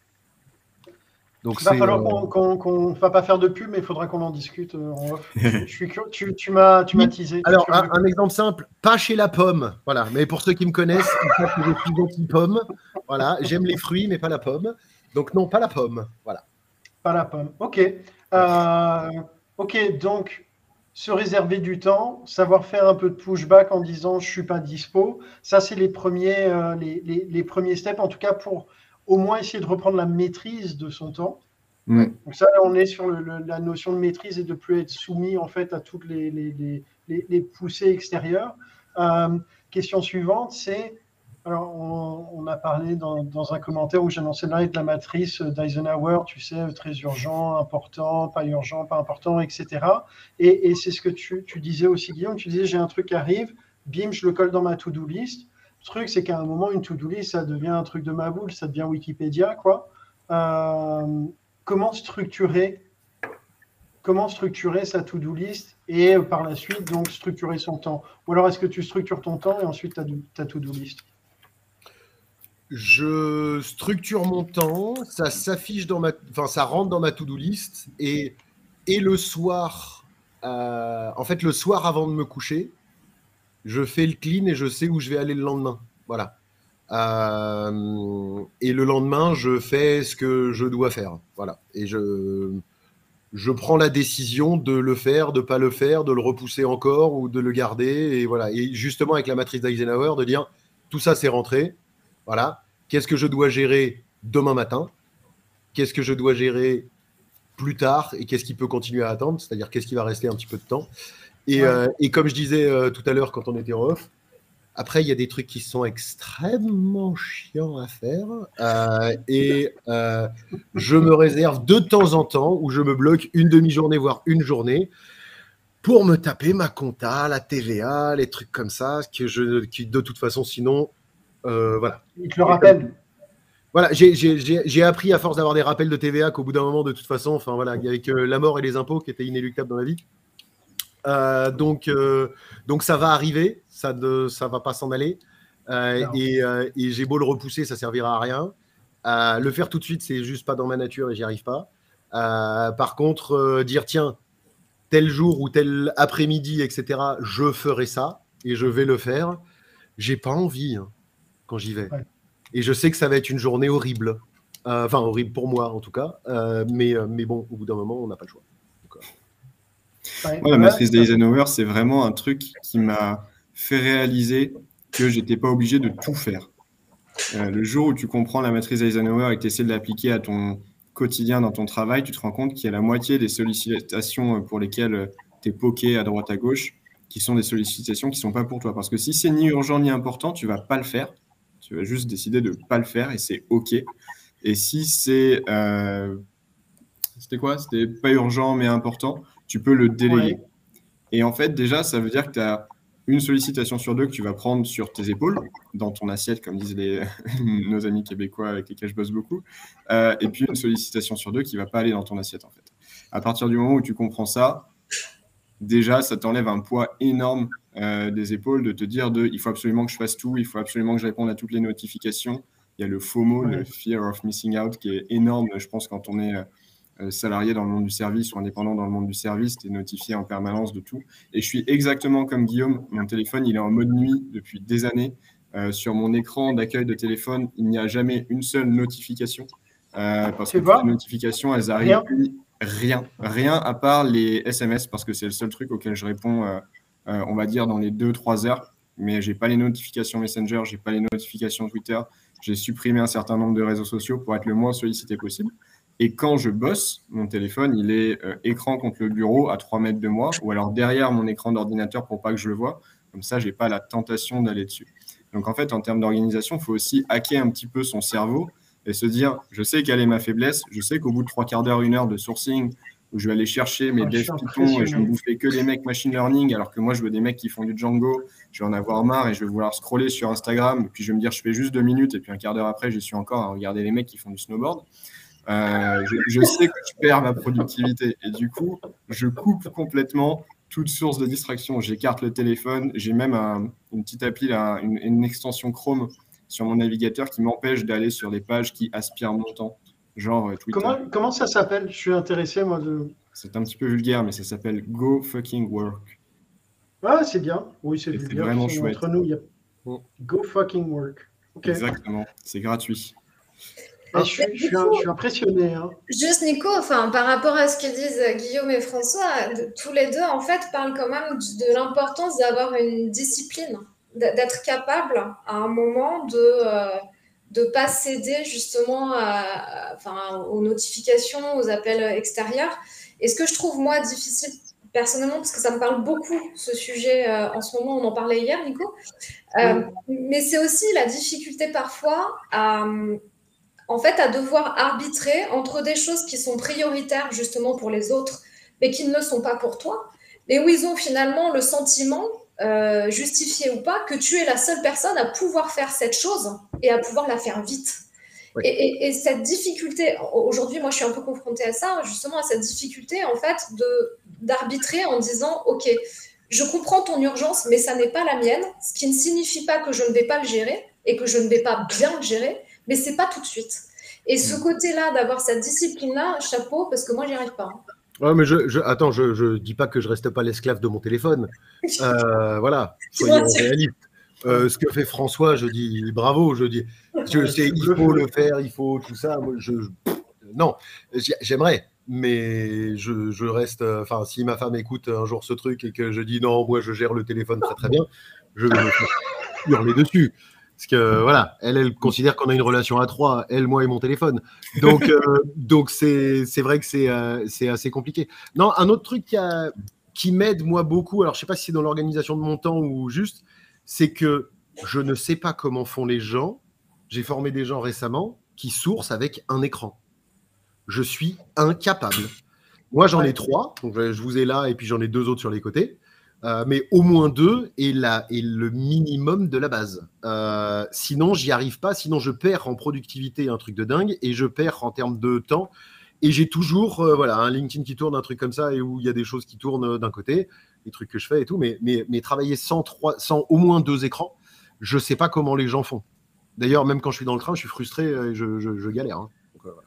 Donc il va falloir euh, qu'on ne va pas faire de pub, mais il faudra qu'on en discute euh, en off. [LAUGHS] je suis tu, tu m'as teasé. Alors, un, exemple simple, pas chez la pomme. Voilà, mais pour ceux qui me connaissent, ils savent que je suis anti-pomme. Voilà, j'aime les fruits, mais pas la pomme. Donc, non, pas la pomme. Voilà. Pas la pomme. Ok. Euh, Ok, donc se réserver du temps, savoir faire un peu de pushback en disant je suis pas dispo. Ça, c'est les premiers, euh, les, premiers steps, en tout cas pour au moins essayer de reprendre la maîtrise de son temps. Donc ça, on est sur la notion de maîtrise et de plus être soumis en fait à toutes les, les poussées extérieures. Euh, question suivante, c'est alors, on, a parlé dans, un commentaire où j'annonçais là de la matrice d'Eisenhower, tu sais, très urgent, important, pas urgent, pas important, etc. Et, c'est ce que tu, disais aussi, Guillaume. Tu disais, j'ai un truc qui arrive, bim, je le colle dans ma to-do list. Le truc, c'est qu'à un moment, une to-do list, ça devient un truc de ma boule, ça devient Wikipédia, quoi. Euh, comment structurer comment structurer sa to-do list et par la suite donc structurer son temps? Ou alors est-ce que tu structures ton temps et ensuite ta to-do list? Je structure mon temps, ça s'affiche dans ma, enfin ça rentre dans ma to-do list et le soir, euh, en fait le soir avant de me coucher, je fais le clean et je sais où je vais aller le lendemain. Voilà. Euh, et le lendemain, je fais ce que je dois faire. Voilà. Et je je prends la décision de le faire, de pas le faire, de le repousser encore ou de le garder. Et voilà. Et justement avec la matrice d'Eisenhower, de dire tout ça c'est rentré voilà. Qu'est-ce que je dois gérer demain matin? Qu'est-ce que je dois gérer plus tard Et qu'est-ce qui peut continuer à attendre? C'est-à-dire qu'est-ce qui va rester un petit peu de temps? Et, euh, comme je disais euh, tout à l'heure quand on était en off, après, il y a des trucs qui sont extrêmement chiants à faire. Euh, et je me réserve de temps en temps où je me bloque une demi-journée, voire une journée, pour me taper ma compta, la TVA, les trucs comme ça, que je, qui de toute façon, sinon, voilà. Il te le rappelle. Voilà, j'ai appris à force d'avoir des rappels de TVA qu'au bout d'un moment, de toute façon, enfin voilà, avait que la mort et les impôts qui étaient inéluctables dans la vie. Euh, donc, euh, donc ça va arriver, ça ne ça va pas s'en aller. et, et j'ai beau le repousser, ça servira à rien. le faire tout de suite, c'est juste pas dans ma nature et j'y arrive pas. par contre, dire tiens, tel jour ou tel après-midi, etc., je ferai ça et je vais le faire. J'ai pas envie. Hein quand j'y vais. Et je sais que ça va être une journée horrible. Euh, enfin, horrible pour moi, en tout cas. Euh, mais, euh, mais bon, au bout d'un moment, on n'a pas le choix. la matrice d'Eisenhower, c'est vraiment un truc qui m'a fait réaliser que j'étais pas obligé de tout faire. le jour où tu comprends la matrice d'Eisenhower et que tu essaies de l'appliquer à ton quotidien dans ton travail, tu te rends compte qu'il y a la moitié des sollicitations pour lesquelles tu es poké à droite à gauche qui sont des sollicitations qui ne sont pas pour toi. Parce que si c'est ni urgent ni important, tu ne vas pas le faire. Tu vas juste décider de ne pas le faire et c'est OK. Et si c'est. Euh, c'était quoi? C'était pas urgent mais important, tu peux le déléguer. Et en fait, déjà, ça veut dire que tu as une sollicitation sur deux que tu vas prendre sur tes épaules, dans ton assiette, comme disent les, [LAUGHS] nos amis québécois avec lesquels je bosse beaucoup, euh, et puis une sollicitation sur deux qui ne va pas aller dans ton assiette, en fait. À partir du moment où tu comprends ça, déjà, ça t'enlève un poids énorme euh, des épaules de te dire de, il faut absolument que je fasse tout, il faut absolument que je réponde à toutes les notifications. Il y a le FOMO, le Fear of Missing Out, qui est énorme, je pense, quand on est euh, salarié dans le monde du service ou indépendant dans le monde du service, tu es notifié en permanence de tout. Et je suis exactement comme Guillaume, mon téléphone, il est en mode nuit depuis des années. Euh, sur mon écran d'accueil de téléphone, il n'y a jamais une seule notification. parce que les notifications, elles arrivent Rien, rien à part les SMS parce que c'est le seul truc auquel je réponds, euh, euh, on va dire, dans les 2-3 heures. Mais j'ai pas les notifications Messenger, j'ai pas les notifications Twitter. J'ai supprimé un certain nombre de réseaux sociaux pour être le moins sollicité possible. Et quand je bosse, mon téléphone, il est euh, écran contre le bureau à 3 mètres de moi ou alors derrière mon écran d'ordinateur pour pas que je le vois. Comme ça, j'ai pas la tentation d'aller dessus. Donc en fait, en termes d'organisation, il faut aussi hacker un petit peu son cerveau et se dire, je sais quelle est ma faiblesse, je sais qu'au bout de trois quarts d'heure, une heure de sourcing, où je vais aller chercher mes devs Python et je vais me bouffer que des mecs machine learning, alors que moi, je veux des mecs qui font du Django, je vais en avoir marre et je vais vouloir scroller sur Instagram, et puis je vais me dire, je fais juste deux minutes, et puis un quart d'heure après, je suis encore à regarder les mecs qui font du snowboard. Euh, je, sais que je perds ma productivité, et du coup, je coupe complètement toute source de distraction. J'écarte le téléphone, j'ai même une petite appli, une extension Chrome sur mon navigateur qui m'empêche d'aller sur des pages qui aspirent mon temps, genre euh, Twitter. Comment, comment ça s'appelle? Je suis intéressé, moi. De... C'est un petit peu vulgaire, mais ça s'appelle Go Fucking Work. Ah, c'est bien. Oui, c'est vulgaire. vraiment chouette. Entre nous, il y a Go Fucking Work. Exactement. C'est gratuit. Ah, je, suis, je, suis, impressionné. Hein. Juste Nico, enfin, par rapport à ce que disent Guillaume et François, tous les deux en fait parlent quand même de l'importance d'avoir une discipline d'être capable à un moment de ne euh, pas céder justement à, enfin, aux notifications, aux appels extérieurs. Et ce que je trouve moi difficile personnellement, parce que ça me parle beaucoup ce sujet euh, en ce moment, on en parlait hier, Nico, euh, mais c'est aussi la difficulté parfois à, en fait, à devoir arbitrer entre des choses qui sont prioritaires justement pour les autres, mais qui ne le sont pas pour toi, et où ils ont finalement le sentiment euh, justifié ou pas, que tu es la seule personne à pouvoir faire cette chose et à pouvoir la faire vite. Et, cette difficulté, aujourd'hui, moi, je suis un peu confrontée à ça, justement, à cette difficulté, en fait, de d'arbitrer en disant, OK, je comprends ton urgence, mais ça n'est pas la mienne, ce qui ne signifie pas que je ne vais pas le gérer et que je ne vais pas bien le gérer, mais c'est pas tout de suite. Et ce mm. côté-là, d'avoir cette discipline-là, chapeau, parce que moi, j'y arrive pas. Ouais, mais je, je, attends, je, je dis pas que je reste pas l'esclave de mon téléphone. [LAUGHS] Euh, voilà, soyons réalistes. Euh, ce que fait François, je dis bravo, je dis, je sais, il faut le faire, il faut tout ça. Non, j'aimerais, mais je, reste. Enfin, si ma femme écoute un jour ce truc et que je dis non, moi je gère le téléphone très très bien, je vais me hurler dessus. Parce que voilà, elle, elle considère qu'on a une relation à trois, elle, moi et mon téléphone. Donc, euh, c'est, vrai que c'est, euh, assez compliqué. Non, un autre truc qui, qui m'aide moi beaucoup, alors je sais pas si c'est dans l'organisation de mon temps ou juste, c'est que je ne sais pas comment font les gens. J'ai formé des gens récemment qui sourcent avec un écran. Je suis incapable. Moi, j'en ai trois. Donc, je vous ai là et puis j'en ai deux autres sur les côtés. Euh, mais au moins deux est, la, est le minimum de la base. Euh, sinon, j'y arrive pas. Sinon, je perds en productivité un truc de dingue et je perds en termes de temps. Et j'ai toujours euh, voilà, un LinkedIn qui tourne, un truc comme ça, et où il y a des choses qui tournent d'un côté, les trucs que je fais et tout. Mais, mais, mais travailler sans, trois, sans au moins deux écrans, je sais pas comment les gens font. D'ailleurs, même quand je suis dans le train, je suis frustré et je, je, galère. Hein.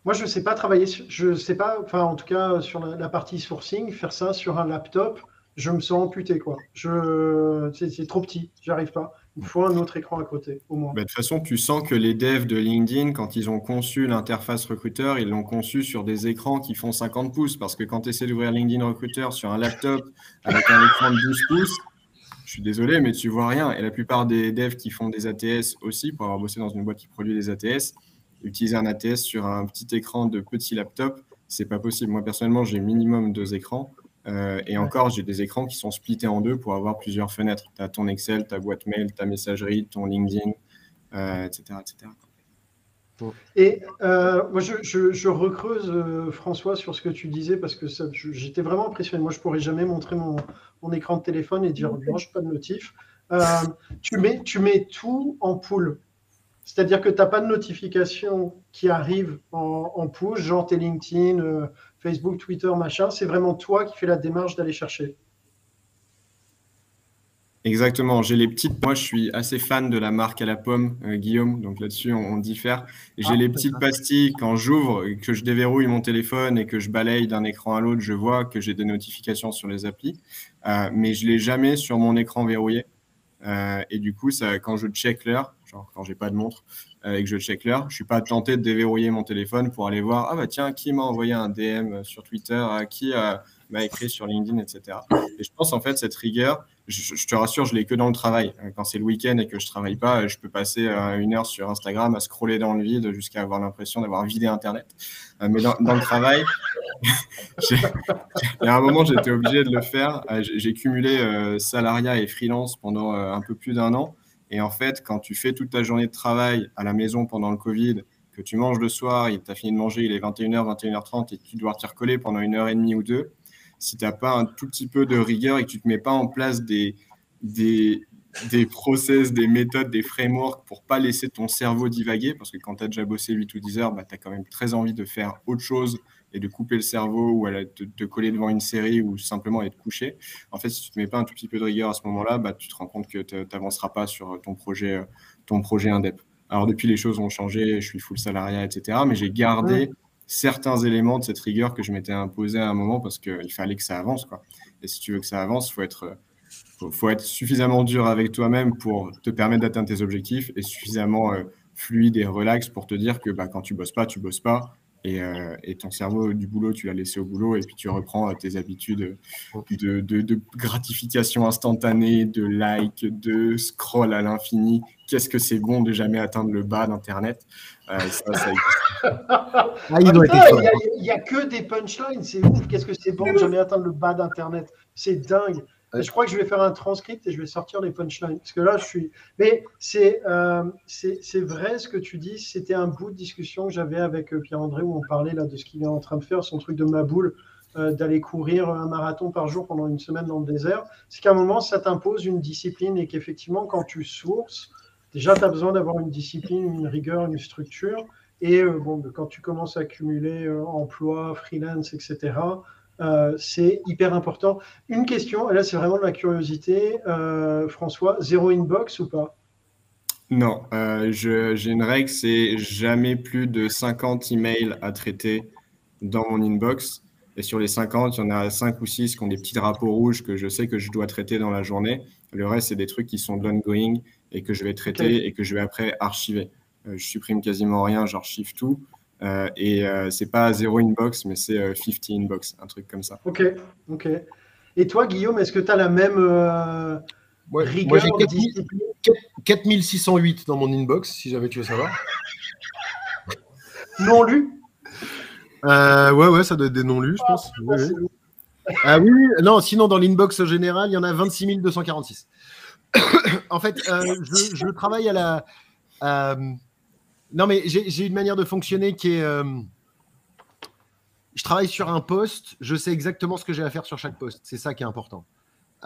Moi, je ne sais pas travailler, je sais pas, enfin, en tout cas, sur la, partie sourcing, faire ça sur un laptop je me sens amputé, quoi. C'est trop petit, j'arrive pas. Il faut un autre écran à côté, au moins. Bah, de toute façon, tu sens que les devs de LinkedIn, quand ils ont conçu l'interface recruteur, ils l'ont conçu sur des écrans qui font 50 pouces. Parce que quand tu essaies d'ouvrir LinkedIn recruteur sur un laptop avec un écran de 12 pouces, je suis désolé, mais tu vois rien. Et la plupart des devs qui font des ATS aussi, pour avoir bossé dans une boîte qui produit des ATS, utiliser un ATS sur un petit écran de petit laptop, c'est pas possible. Moi, personnellement, j'ai minimum deux écrans. Et encore, j'ai des écrans qui sont splittés en deux pour avoir plusieurs fenêtres. Tu as ton Excel, ta boîte mail, ta messagerie, ton LinkedIn, etc., etc. Et euh, moi, je, recreuse, euh, François, sur ce que tu disais, parce que j'étais vraiment impressionné. Moi, je ne pourrais jamais montrer mon, écran de téléphone et dire, non, je pas de notif. Euh, tu, mets, tu mets tout en pool. C'est-à-dire que tu n'as pas de notification qui arrive en, en push, genre tes LinkedIn, Facebook, Twitter, machin. C'est vraiment toi qui fais la démarche d'aller chercher. Exactement. J'ai les petites. Moi, je suis assez fan de la marque à la pomme, euh, Guillaume. Donc là-dessus, on, diffère. J'ai ah, les petites pastilles quand j'ouvre, que je déverrouille mon téléphone et que je balaye d'un écran à l'autre, je vois que j'ai des notifications sur les applis. Euh, mais je l'ai jamais sur mon écran verrouillé. Euh, et du coup, ça, quand je check l'heure, genre quand j'ai pas de montre et que je check l'heure, je suis pas tenté de déverrouiller mon téléphone pour aller voir ah bah tiens qui m'a envoyé un DM sur Twitter, à qui m'a écrit sur LinkedIn, etc. Et je pense en fait cette rigueur, je, te rassure, je l'ai que dans le travail. Euh, quand c'est le week-end et que je travaille pas, je peux passer euh, une heure sur Instagram à scroller dans le vide jusqu'à avoir l'impression d'avoir vidé Internet. Euh, mais dans, le travail, [LAUGHS] il y a un moment, j'étais obligé de le faire. J'ai cumulé salariat et freelance pendant un peu plus d'un an. Et en fait, quand tu fais toute ta journée de travail à la maison pendant le Covid, que tu manges le soir, tu as fini de manger, il est 21h, 21h30 et tu dois t'y recoller pendant une heure et demie ou deux, si tu n'as pas un tout petit peu de rigueur et que tu ne te mets pas en place des, des, des process, des méthodes, des frameworks pour pas laisser ton cerveau divaguer, parce que quand tu as déjà bossé 8 ou 10 heures, bah, tu as quand même très envie de faire autre chose et de couper le cerveau ou de te, coller devant une série ou simplement être couché. En fait, si tu ne mets pas un tout petit peu de rigueur à ce moment-là, bah, tu te rends compte que tu n'avanceras pas sur ton projet, ton projet indep. Alors depuis, les choses ont changé, je suis full salariat, etc. Mais j'ai gardé certains éléments de cette rigueur que je m'étais imposé à un moment parce qu'il fallait que ça avance. Quoi. Et si tu veux que ça avance, il faut être, faut, être suffisamment dur avec toi-même pour te permettre d'atteindre tes objectifs et suffisamment euh, fluide et relax pour te dire que bah, quand tu bosses pas, tu bosses pas. Euh, et, ton cerveau du boulot, tu l'as laissé au boulot et puis tu reprends euh, tes habitudes de, de, gratification instantanée, de like, de scroll à l'infini. Qu'est-ce que c'est bon de jamais atteindre le bas d'Internet? Euh, ah, Il n'y a, que des punchlines, c'est ouf. Qu'est-ce que c'est bon de jamais atteindre le bas d'Internet? C'est dingue je crois que je vais faire un transcript et je vais sortir les punchlines. Parce que là, je suis. Mais c'est euh, vrai ce que tu dis. C'était un bout de discussion que j'avais avec euh, Pierre-André où on parlait là, de ce qu'il est en train de faire, son truc de ma boule, euh, d'aller courir un marathon par jour pendant une semaine dans le désert. C'est qu'à un moment, ça t'impose une discipline et qu'effectivement, quand tu sources, déjà, tu as besoin d'avoir une discipline, une rigueur, une structure. Et bon, quand tu commences à accumuler emploi, freelance, etc., euh, c'est hyper important. Une question, et là c'est vraiment de ma curiosité, euh, François, zéro inbox ou pas? Non, euh, j'ai une règle, c'est jamais plus de 50 emails à traiter dans mon inbox. Et sur les 50, il y en a 5 ou 6 qui ont des petits drapeaux rouges que je sais que je dois traiter dans la journée. Le reste, c'est des trucs qui sont ongoing et que je vais traiter et que je vais après archiver. je supprime quasiment rien, j'archive tout. Euh, et euh, c'est pas zéro inbox, mais c'est 50 euh, inbox, un truc comme ça. Ok, ok. Et toi, Guillaume, est-ce que tu as la même rigueur Moi, j'ai 4608 dans mon inbox, si jamais tu veux savoir. [LAUGHS] non lu Ouais, ouais, ça doit être des non lus, je pense. Ah, ah oui, non, sinon dans l'inbox général, il y en a 26 246. [COUGHS] en fait, je, je, travaille à la. Non, mais j'ai une manière de fonctionner qui est. Euh, je travaille sur un poste, je sais exactement ce que j'ai à faire sur chaque poste. C'est ça qui est important.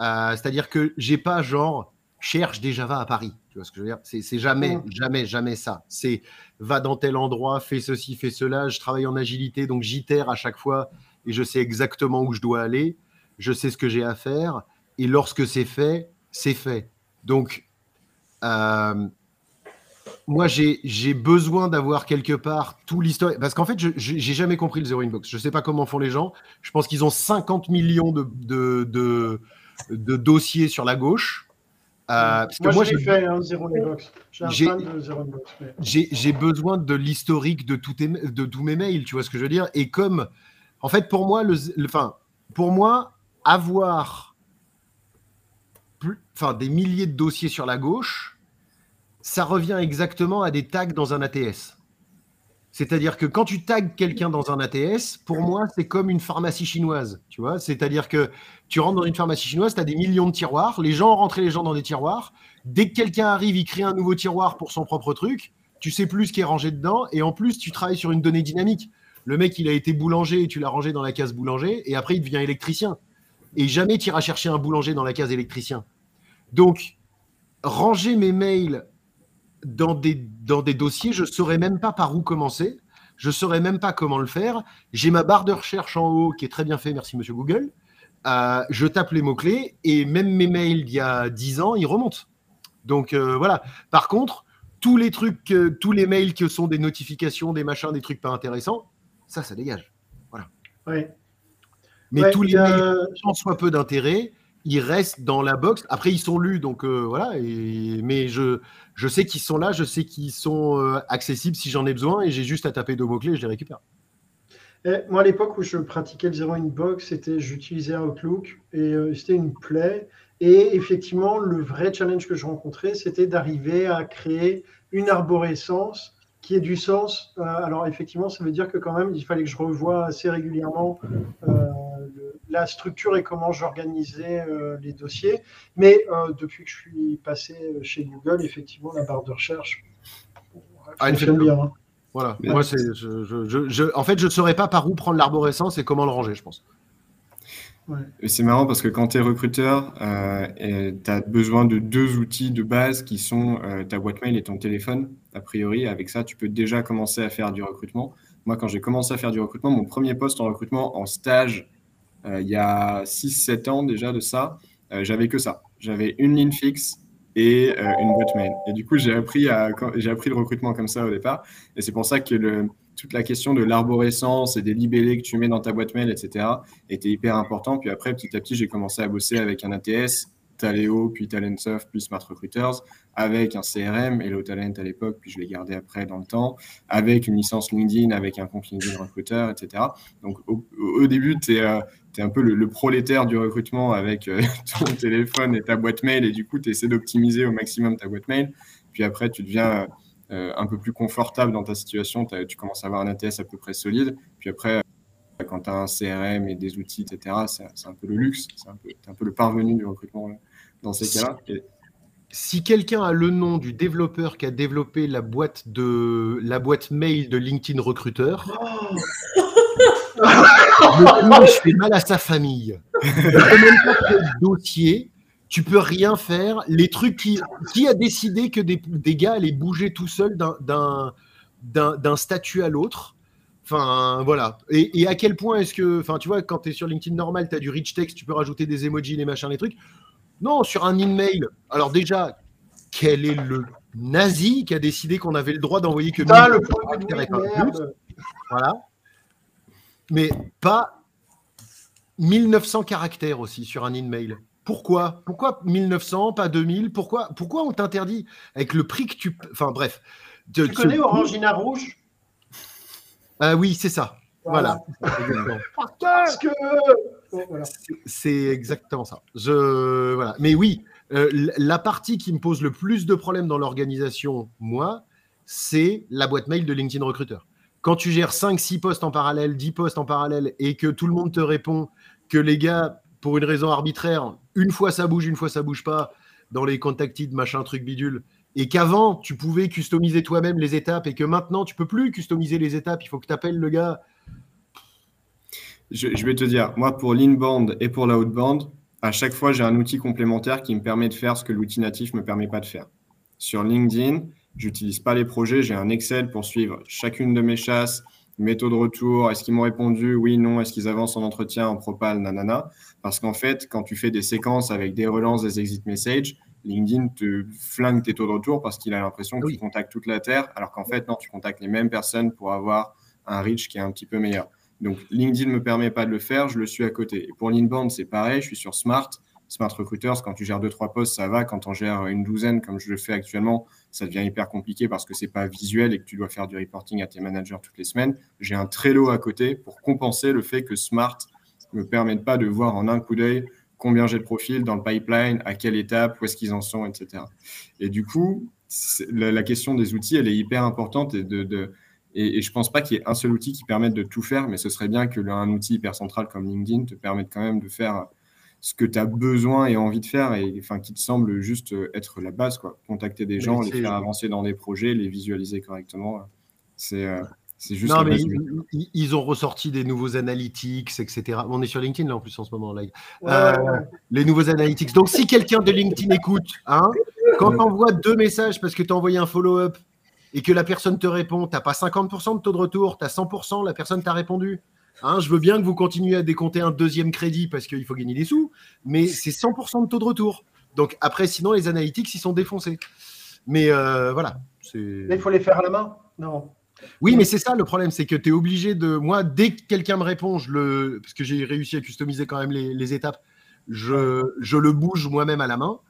Euh, c'est-à-dire que j'ai pas genre cherche des Java à Paris. Tu vois ce que je veux dire? C'est jamais, jamais, jamais ça. C'est va dans tel endroit, fais ceci, fais cela. Je travaille en agilité, donc j'itère à chaque fois et je sais exactement où je dois aller. Je sais ce que j'ai à faire et lorsque c'est fait, c'est fait. Donc, euh, moi, j'ai besoin d'avoir quelque part tout l'historique. Parce qu'en fait, je n'ai jamais compris le Zero Inbox. Je ne sais pas comment font les gens. Je pense qu'ils ont 50 millions de, de, de, dossiers sur la gauche. Euh, moi, moi j'ai fait un Zero Inbox. J'ai besoin de l'historique de, tout de tous mes mails. Tu vois ce que je veux dire? Et comme, en fait, pour moi, le, pour moi avoir plus, des milliers de dossiers sur la gauche, ça revient exactement à des tags dans un ATS. C'est-à-dire que quand tu tags quelqu'un dans un ATS, pour moi, c'est comme une pharmacie chinoise. Tu vois C'est-à-dire que tu rentres dans une pharmacie chinoise, tu as des millions de tiroirs, les gens rentrent les gens dans des tiroirs. Dès que quelqu'un arrive, il crée un nouveau tiroir pour son propre truc. Tu sais plus ce qui est rangé dedans. Et en plus, tu travailles sur une donnée dynamique. Le mec, il a été boulanger et tu l'as rangé dans la case boulanger. Et après, il devient électricien. Et jamais tu iras chercher un boulanger dans la case électricien. Donc, ranger mes mails dans des, dans des dossiers, je ne saurais même pas par où commencer. Je ne saurais même pas comment le faire. J'ai ma barre de recherche en haut qui est très bien fait, merci monsieur Google. Euh, je tape les mots-clés et même mes mails d'il y a 10 ans, ils remontent. Donc euh, voilà. Par contre, tous les trucs, tous les mails qui sont des notifications, des machins, des trucs pas intéressants, ça, ça dégage. Voilà. Mais tous les mails sans soit peu d'intérêt, ils restent dans la box. Après, ils sont lus, donc euh, voilà. Et, mais je, sais qu'ils sont là, je sais qu'ils sont euh, accessibles si j'en ai besoin, et j'ai juste à taper deux mots-clés et je les récupère. moi, à l'époque où je pratiquais le Zero Inbox, c'était j'utilisais Outlook et euh, c'était une plaie. Et effectivement, le vrai challenge que je rencontrais, c'était d'arriver à créer une arborescence qui ait du sens. alors effectivement, ça veut dire que quand même, il fallait que je revoie assez régulièrement la structure et comment j'organisais euh, les dossiers. Mais euh, depuis que je suis passé euh, chez Google, effectivement, la barre de recherche ah, fonctionne bien. Hein. Voilà. Moi, c'est, je, en fait, je ne saurais pas par où prendre l'arborescence et comment le ranger, je pense. C'est marrant parce que quand tu es recruteur, tu as besoin de deux outils de base qui sont ta boîte mail et ton téléphone. A priori, avec ça, tu peux déjà commencer à faire du recrutement. Moi, quand j'ai commencé à faire du recrutement, mon premier poste en recrutement en stage euh, il y a 6-7 ans déjà de ça, euh, j'avais que ça. J'avais une ligne fixe et euh, une boîte mail. Et du coup, j'ai appris, appris le recrutement comme ça au départ. Et c'est pour ça que toute la question de l'arborescence et des libellés que tu mets dans ta boîte mail, etc., était hyper important. Puis après, petit à petit, j'ai commencé à bosser avec un ATS, Taleo, puis Talentsoft, puis Smart Recruiters, avec un CRM, Hello Talent à l'époque, puis je l'ai gardé après dans le temps, avec une licence LinkedIn, avec un compte LinkedIn Recruiter, etc. Donc au, début, tu es, euh, un peu le, prolétaire du recrutement avec euh, [LAUGHS] ton téléphone et ta boîte mail, et du coup, tu essaies d'optimiser au maximum ta boîte mail. Puis après, tu deviens euh, un peu plus confortable dans ta situation, tu commences à avoir un ATS à peu près solide. Puis après, quand tu as un CRM et des outils, etc., c'est un peu le luxe, c'est un, un, peu le parvenu du recrutement dans ces cas-là. Si quelqu'un a le nom du développeur qui a développé la boîte, de, la boîte mail de LinkedIn Recruteur, oh [LAUGHS] je fais mal à sa famille. Tu même pas faire dossier, tu peux rien faire. Les trucs qui, qui a décidé que des, des gars allaient bouger tout seuls d'un statut à l'autre? Enfin, voilà. Et, et, à quel point est-ce que, enfin, tu vois, quand tu es sur LinkedIn normal, tu as du rich text, tu peux rajouter des emojis, les machins, les trucs. Non, sur un email. Alors déjà, quel est le nazi qui a décidé qu'on avait le droit d'envoyer que ah, le caractères Voilà. Mais pas 1900 caractères aussi sur un email. Pourquoi? Pourquoi 1900, pas 2000 Pourquoi, pourquoi on t'interdit avec le prix que tu... Enfin bref. Tu connais Orangina Rouge? Ah oui, c'est ça. Voilà. [LAUGHS] Parce que c'est exactement ça. Je, voilà. Mais oui, euh, la partie qui me pose le plus de problèmes dans l'organisation, moi, c'est la boîte mail de LinkedIn Recruiter. Quand tu gères 5, 6 postes en parallèle, 10 postes en parallèle, et que tout le monde te répond que les gars, pour une raison arbitraire, une fois ça bouge, une fois ça bouge pas, dans les contacted, machin, truc bidule, et qu'avant, tu pouvais customiser toi-même les étapes, et que maintenant, tu peux plus customiser les étapes, il faut que tu appelles le gars je, vais te dire, moi, pour l'inbound et pour l'outbound, à chaque fois, j'ai un outil complémentaire qui me permet de faire ce que l'outil natif ne me permet pas de faire. Sur LinkedIn, j'utilise pas les projets, j'ai un Excel pour suivre chacune de mes chasses, méthode de retour, est-ce qu'ils m'ont répondu, oui, non, est-ce qu'ils avancent en entretien, en propal, nanana. Parce qu'en fait, quand tu fais des séquences avec des relances, des exit messages, LinkedIn te flingue tes taux de retour parce qu'il a l'impression que tu contactes toute la Terre, alors qu'en fait, non, tu contactes les mêmes personnes pour avoir un reach qui est un petit peu meilleur. Donc, LinkedIn ne me permet pas de le faire, je le suis à côté. Et pour l'inbound, c'est pareil, je suis sur Smart. Smart Recruiters, quand tu gères deux, trois postes, ça va. Quand on gère une douzaine, comme je le fais actuellement, ça devient hyper compliqué parce que c'est pas visuel et que tu dois faire du reporting à tes managers toutes les semaines. J'ai un Trello à côté pour compenser le fait que Smart ne me permette pas de voir en un coup d'œil combien j'ai de profils dans le pipeline, à quelle étape, où est-ce qu'ils en sont, etc. Et du coup, la, question des outils, elle est hyper importante et et je pense pas qu'il y ait un seul outil qui permette de tout faire, mais ce serait bien que un outil hyper central comme LinkedIn te permette quand même de faire ce que tu as besoin et envie de faire et enfin qui te semble juste être la base quoi contacter des gens les faire avancer dans des projets les visualiser correctement c'est euh, c'est juste non, mais ils, ont ressorti des nouveaux analytics, etc. On est sur LinkedIn là en plus en ce moment. Là. Euh, les nouveaux analytics. Donc si quelqu'un de LinkedIn écoute, hein, quand tu envoies deux messages parce que tu as envoyé un follow-up et que la personne te répond, tu n'as pas 50% de taux de retour, tu as 100%, la personne t'a répondu. Hein, je veux bien que vous continuiez à décompter un deuxième crédit parce qu'il faut gagner des sous, mais c'est 100% de taux de retour. Donc après, sinon, les analytics, ils sont défoncés. Mais euh, voilà. Mais il faut les faire à la main Non. Oui, mais c'est ça le problème, c'est que tu es obligé de. Moi, dès que quelqu'un me répond, je le... parce que j'ai réussi à customiser quand même les, étapes, je, je, le bouge moi-même à la main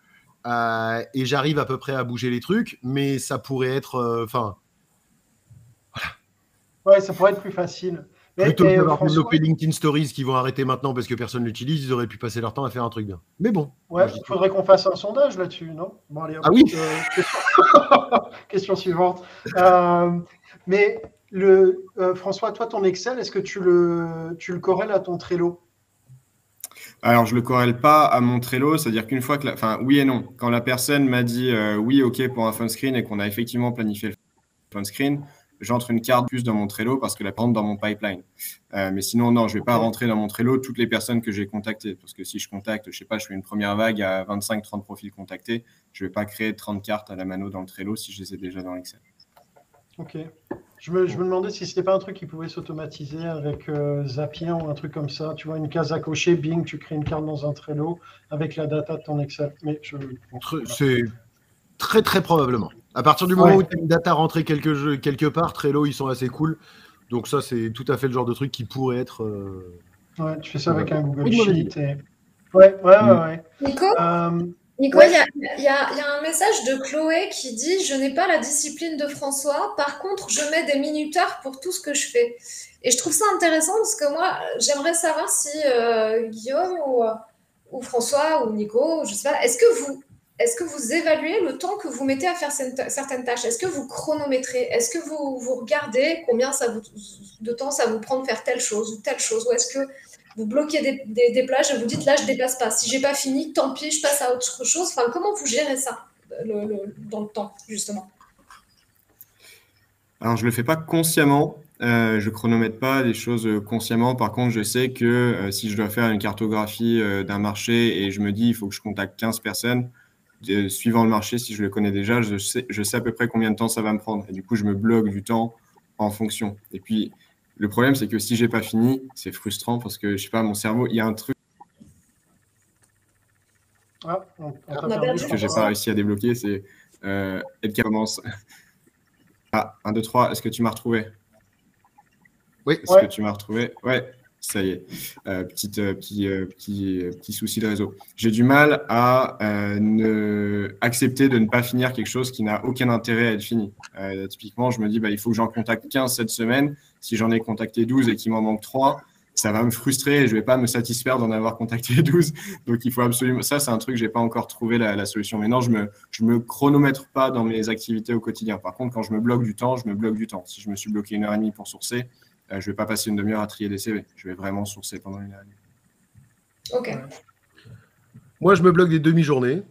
euh, et j'arrive à peu près à bouger les trucs, mais ça pourrait être. Euh, enfin. voilà. Ouais, ça pourrait être plus facile. Plutôt que d'avoir développé LinkedIn Stories qui vont arrêter maintenant parce que personne l'utilise, ils auraient pu passer leur temps à faire un truc bien. Mais bon. Ouais, il faudrait qu'on fasse un sondage là-dessus, non? Bon, allez, Ah oui euh, [LAUGHS] question... suivante. Euh, mais le, euh, François, toi, ton Excel, est-ce que tu le, tu le corrèles à ton Trello? Alors, je ne le corrèle pas à mon Trello, c'est-à-dire qu'une fois que, la... enfin, oui et non. Quand la personne m'a dit oui, ok pour un phone screen et qu'on a effectivement planifié le phone screen, j'entre une carte plus dans mon Trello parce que la rentre dans mon pipeline. Euh, mais sinon, non, je ne vais pas rentrer dans mon Trello toutes les personnes que j'ai contactées. Parce que si je contacte, je sais pas, je fais une première vague à 25-30 profils contactés, je ne vais pas créer 30 cartes à la mano dans le Trello si je les ai déjà dans Excel. Ok. Je me, je me demandais si ce n'était pas un truc qui pouvait s'automatiser avec euh, Zapier ou un truc comme ça. Tu vois, une case à cocher, bing, tu crées une carte dans un Trello avec la data de ton Excel. Mais je... C'est très, très probablement. À partir du moment où tu as une data rentrée quelque, quelque part, Trello, ils sont assez cool. Donc ça, c'est tout à fait le genre de truc qui pourrait être... Euh, ouais, tu fais ça avec un Google Sheet. Et... Ouais, ouais, ouais. ouais. Nico euh, Nico, il y, y, a, un message de Chloé qui dit Je n'ai pas la discipline de François, par contre, je mets des minuteurs pour tout ce que je fais. Et je trouve ça intéressant parce que moi, j'aimerais savoir si euh, Guillaume ou, ou, François ou Nico, je sais pas, est-ce que vous, est-ce que vous évaluez le temps que vous mettez à faire certaines tâches? Est-ce que vous chronométrez? Est-ce que vous, vous regardez combien de temps ça vous prend de faire telle chose ou telle chose? Ou est-ce que vous bloquez des, des, plages et vous dites là, je ne dépasse pas. Si j'ai pas fini, tant pis, je passe à autre chose. Enfin, comment vous gérez ça dans le temps, justement? Alors, je ne le fais pas consciemment. Euh, je chronomètre pas des choses consciemment. Par contre, je sais que euh, si je dois faire une cartographie euh, d'un marché et je me dis il faut que je contacte 15 personnes, suivant le marché, si je le connais déjà, je sais, je sais à peu près combien de temps ça va me prendre. Et du coup, je me bloque du temps en fonction. Et puis, le problème, c'est que si j'ai pas fini, c'est frustrant parce que, je sais pas, mon cerveau, il y a un truc ah, que j'ai pas réussi à débloquer, c'est euh, qui commence. Ah, 1, 2, 3, est-ce que tu m'as retrouvé? Oui. Est-ce que tu m'as retrouvé? Ouais. Ça y est, euh, petite, euh, petit, euh, petit, petit, souci de réseau. J'ai du mal à ne... accepter de ne pas finir quelque chose qui n'a aucun intérêt à être fini. typiquement, je me dis, bah, il faut que j'en contacte 15 cette semaine. Si j'en ai contacté 12 et qu'il m'en manque 3, ça va me frustrer et je ne vais pas me satisfaire d'en avoir contacté [LAUGHS] 12. Donc, il faut absolument. Ça, c'est un truc, je n'ai pas encore trouvé la, solution. Mais non, je ne me, je me chronomètre pas dans mes activités au quotidien. Par contre, quand je me bloque du temps, je me bloque du temps. Si je me suis bloqué une heure et demie pour sourcer, je ne vais pas passer une demi-heure à trier des CV. Je vais vraiment sourcer pendant une année. Ok. Moi, je me bloque des demi-journées.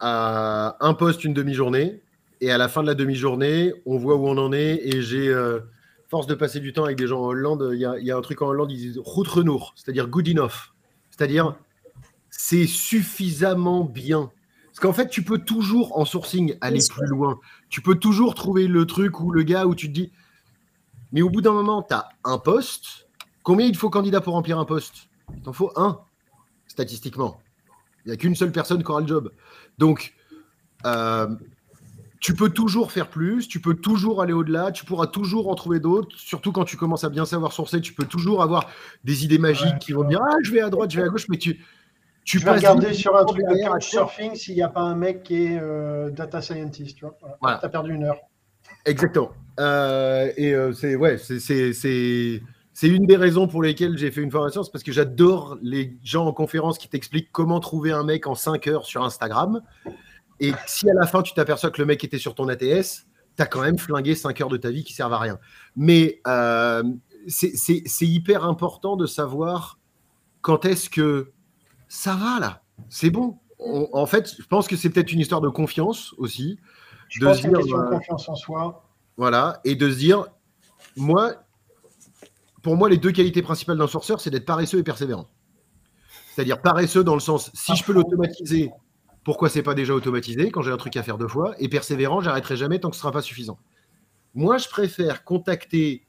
À un poste, une demi-journée. Et à la fin de la demi-journée, on voit où on en est. Et j'ai, euh, force de passer du temps avec des gens en Hollande, il y, a un truc en Hollande, ils disent route renour, c'est-à-dire good enough. C'est-à-dire, c'est suffisamment bien. Parce qu'en fait, tu peux toujours, en sourcing, aller plus loin. Tu peux toujours trouver le truc où le gars, où tu te dis, mais au bout d'un moment, tu as un poste. Combien il faut candidat pour remplir un poste? Il t'en faut un, statistiquement. Il n'y a qu'une seule personne qui aura le job. Donc, euh, tu peux toujours faire plus, tu peux toujours aller au-delà, tu pourras toujours en trouver d'autres. Surtout quand tu commences à bien savoir sourcer, tu peux toujours avoir des idées magiques qui vont dire Ah, je vais à droite, je vais à gauche, mais tu. Tu peux regarder sur un truc de surfing s'il n'y a pas un mec qui est euh, data scientist. Tu as perdu une heure. Exactement. Euh, et euh, c'est ouais, c'est une des raisons pour lesquelles j'ai fait une formation, c'est parce que j'adore les gens en conférence qui t'expliquent comment trouver un mec en 5 heures sur Instagram. Et si à la fin tu t'aperçois que le mec était sur ton ATS, tu as quand même flingué 5 heures de ta vie qui servent à rien. Mais euh, c'est hyper important de savoir quand est-ce que ça va là, c'est bon. en fait, je pense que c'est peut-être une histoire de confiance aussi. Je de pense se dire, question de confiance en soi. Voilà, et de se dire, moi, pour moi, les deux qualités principales d'un sourceur, c'est d'être paresseux et persévérant. C'est-à-dire paresseux dans le sens, si je peux l'automatiser, pourquoi c'est pas déjà automatisé quand j'ai un truc à faire deux fois Et persévérant, j'arrêterai jamais tant que ce sera pas suffisant. Moi, je préfère contacter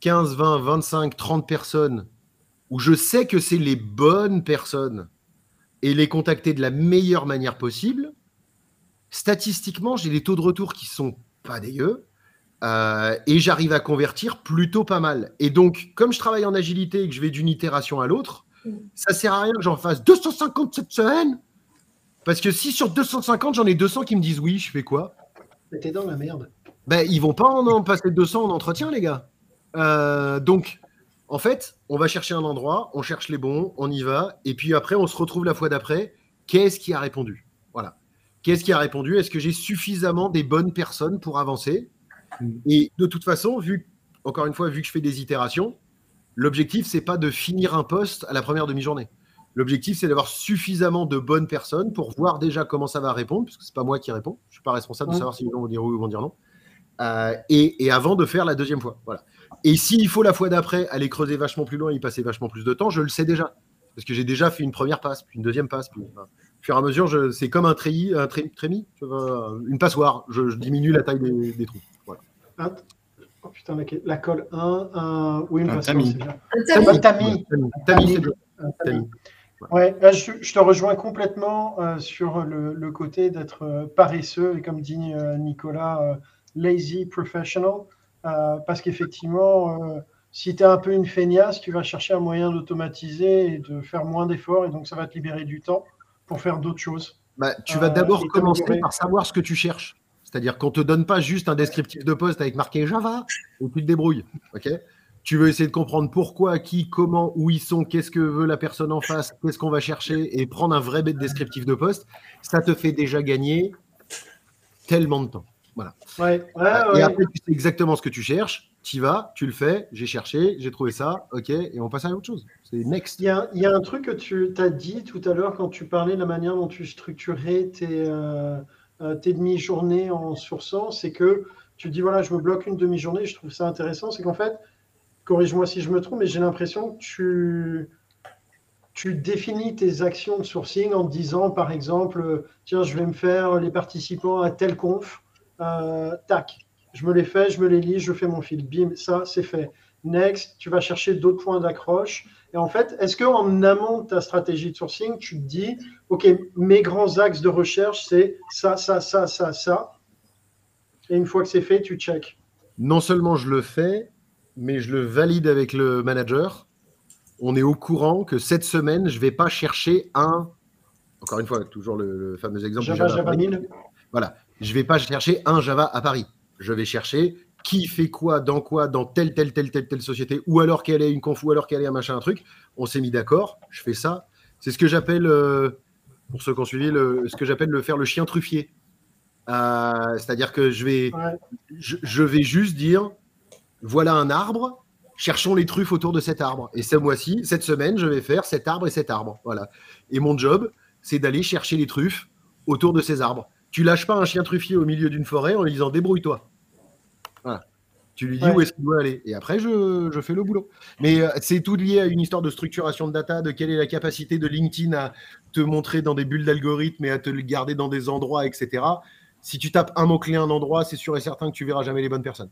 15, 20, 25, 30 personnes où je sais que c'est les bonnes personnes et les contacter de la meilleure manière possible. Statistiquement, j'ai des taux de retour qui sont pas dégueux. Euh, et j'arrive à convertir plutôt pas mal. Et donc, comme je travaille en agilité et que je vais d'une itération à l'autre, mm. ça sert à rien que j'en fasse 250 cette semaine. Parce que si sur 250, j'en ai 200 qui me disent oui, je fais quoi? Mais t'es dans la merde. Ben, ils vont pas en, passer 200 en entretien, les gars. Euh, donc, en fait, on va chercher un endroit, on cherche les bons, on y va, et puis après, on se retrouve la fois d'après. Qu'est-ce qui a répondu? Qu'est-ce qui a répondu? Est-ce que j'ai suffisamment des bonnes personnes pour avancer? Et de toute façon, vu, encore une fois, vu que je fais des itérations, l'objectif, c'est pas de finir un poste à la première demi-journée. L'objectif, c'est d'avoir suffisamment de bonnes personnes pour voir déjà comment ça va répondre, parce que c'est pas moi qui réponds. Je suis pas responsable de savoir si les gens vont dire oui ou vont dire non. Euh, et, avant de faire la deuxième fois. Voilà. Et s'il faut la fois d'après aller creuser vachement plus loin et y passer vachement plus de temps, je le sais déjà. Parce que j'ai déjà fait une première passe, puis une deuxième passe. Puis, au fur et à mesure, c'est comme un treillis, un trémi, une passoire. Je, diminue la taille des trous. Oh putain, la, colle. 1, un... oui, une un tamis. Un tamis. Ouais, je, te rejoins complètement euh, sur le, côté d'être euh, paresseux et comme dit euh, Nicolas, lazy professional, parce qu'effectivement, si tu es un peu une feignasse, tu vas chercher un moyen d'automatiser et de faire moins d'efforts et donc ça va te libérer du temps pour faire d'autres choses. Bah, tu vas d'abord commencer par savoir ce que tu cherches. C'est-à-dire qu'on ne te donne pas juste un descriptif de poste avec marqué Java et tu te débrouilles. tu veux essayer de comprendre pourquoi, qui, comment, où ils sont, qu'est-ce que veut la personne en face, qu'est-ce qu'on va chercher et prendre un vrai descriptif de poste. Ça te fait déjà gagner tellement de temps. Voilà. et après, tu sais exactement ce que tu cherches. Tu y vas, tu le fais, j'ai cherché, j'ai trouvé ça, ok, et on passe à autre chose. Il y, a, un truc que tu as dit tout à l'heure quand tu parlais de la manière dont tu structurais tes, euh, euh, demi-journées en sourçant, c'est que tu dis voilà, je me bloque une demi-journée, je trouve ça intéressant, c'est qu'en fait, corrige-moi si je me trompe, mais j'ai l'impression que tu, tu définis tes actions de sourcing en disant, par exemple, tiens, je vais me faire les participants à tel conf, euh, tac, je me les fais, je me les lis, je fais mon fil, bim, ça, c'est fait. Next, tu vas chercher d'autres points d'accroche. Et en fait, est-ce qu'en amont de ta stratégie de sourcing, tu te dis, OK, mes grands axes de recherche, c'est ça, ça, ça, ça, ça. Et une fois que c'est fait, tu check. Non seulement je le fais, mais je le valide avec le manager. On est au courant que cette semaine, je ne vais pas chercher un. Encore une fois, toujours le, fameux exemple Java, Java, Voilà. Je ne vais pas chercher un Java à Paris. Je vais chercher qui fait quoi, dans quoi, dans telle, telle, telle, telle, telle société, ou alors qu'elle est une conf, ou alors qu'elle est un machin, un truc. On s'est mis d'accord, je fais ça. C'est ce que j'appelle, euh, pour ceux qui ont suivi, le, ce que j'appelle le faire le chien truffier. Euh, c'est-à-dire que je vais, je, vais juste dire, voilà un arbre, cherchons les truffes autour de cet arbre. Et ce mois-ci, cette semaine, je vais faire cet arbre et cet arbre. Voilà. Et mon job, c'est d'aller chercher les truffes autour de ces arbres. Tu lâches pas un chien truffier au milieu d'une forêt en lui disant débrouille-toi. Tu lui dis où est-ce qu'il doit aller. Et après, je, fais le boulot. Mais euh, c'est tout lié à une histoire de structuration de data, de quelle est la capacité de LinkedIn à te montrer dans des bulles d'algorithme et à te le garder dans des endroits, etc. Si tu tapes un mot-clé un endroit, c'est sûr et certain que tu verras jamais les bonnes personnes.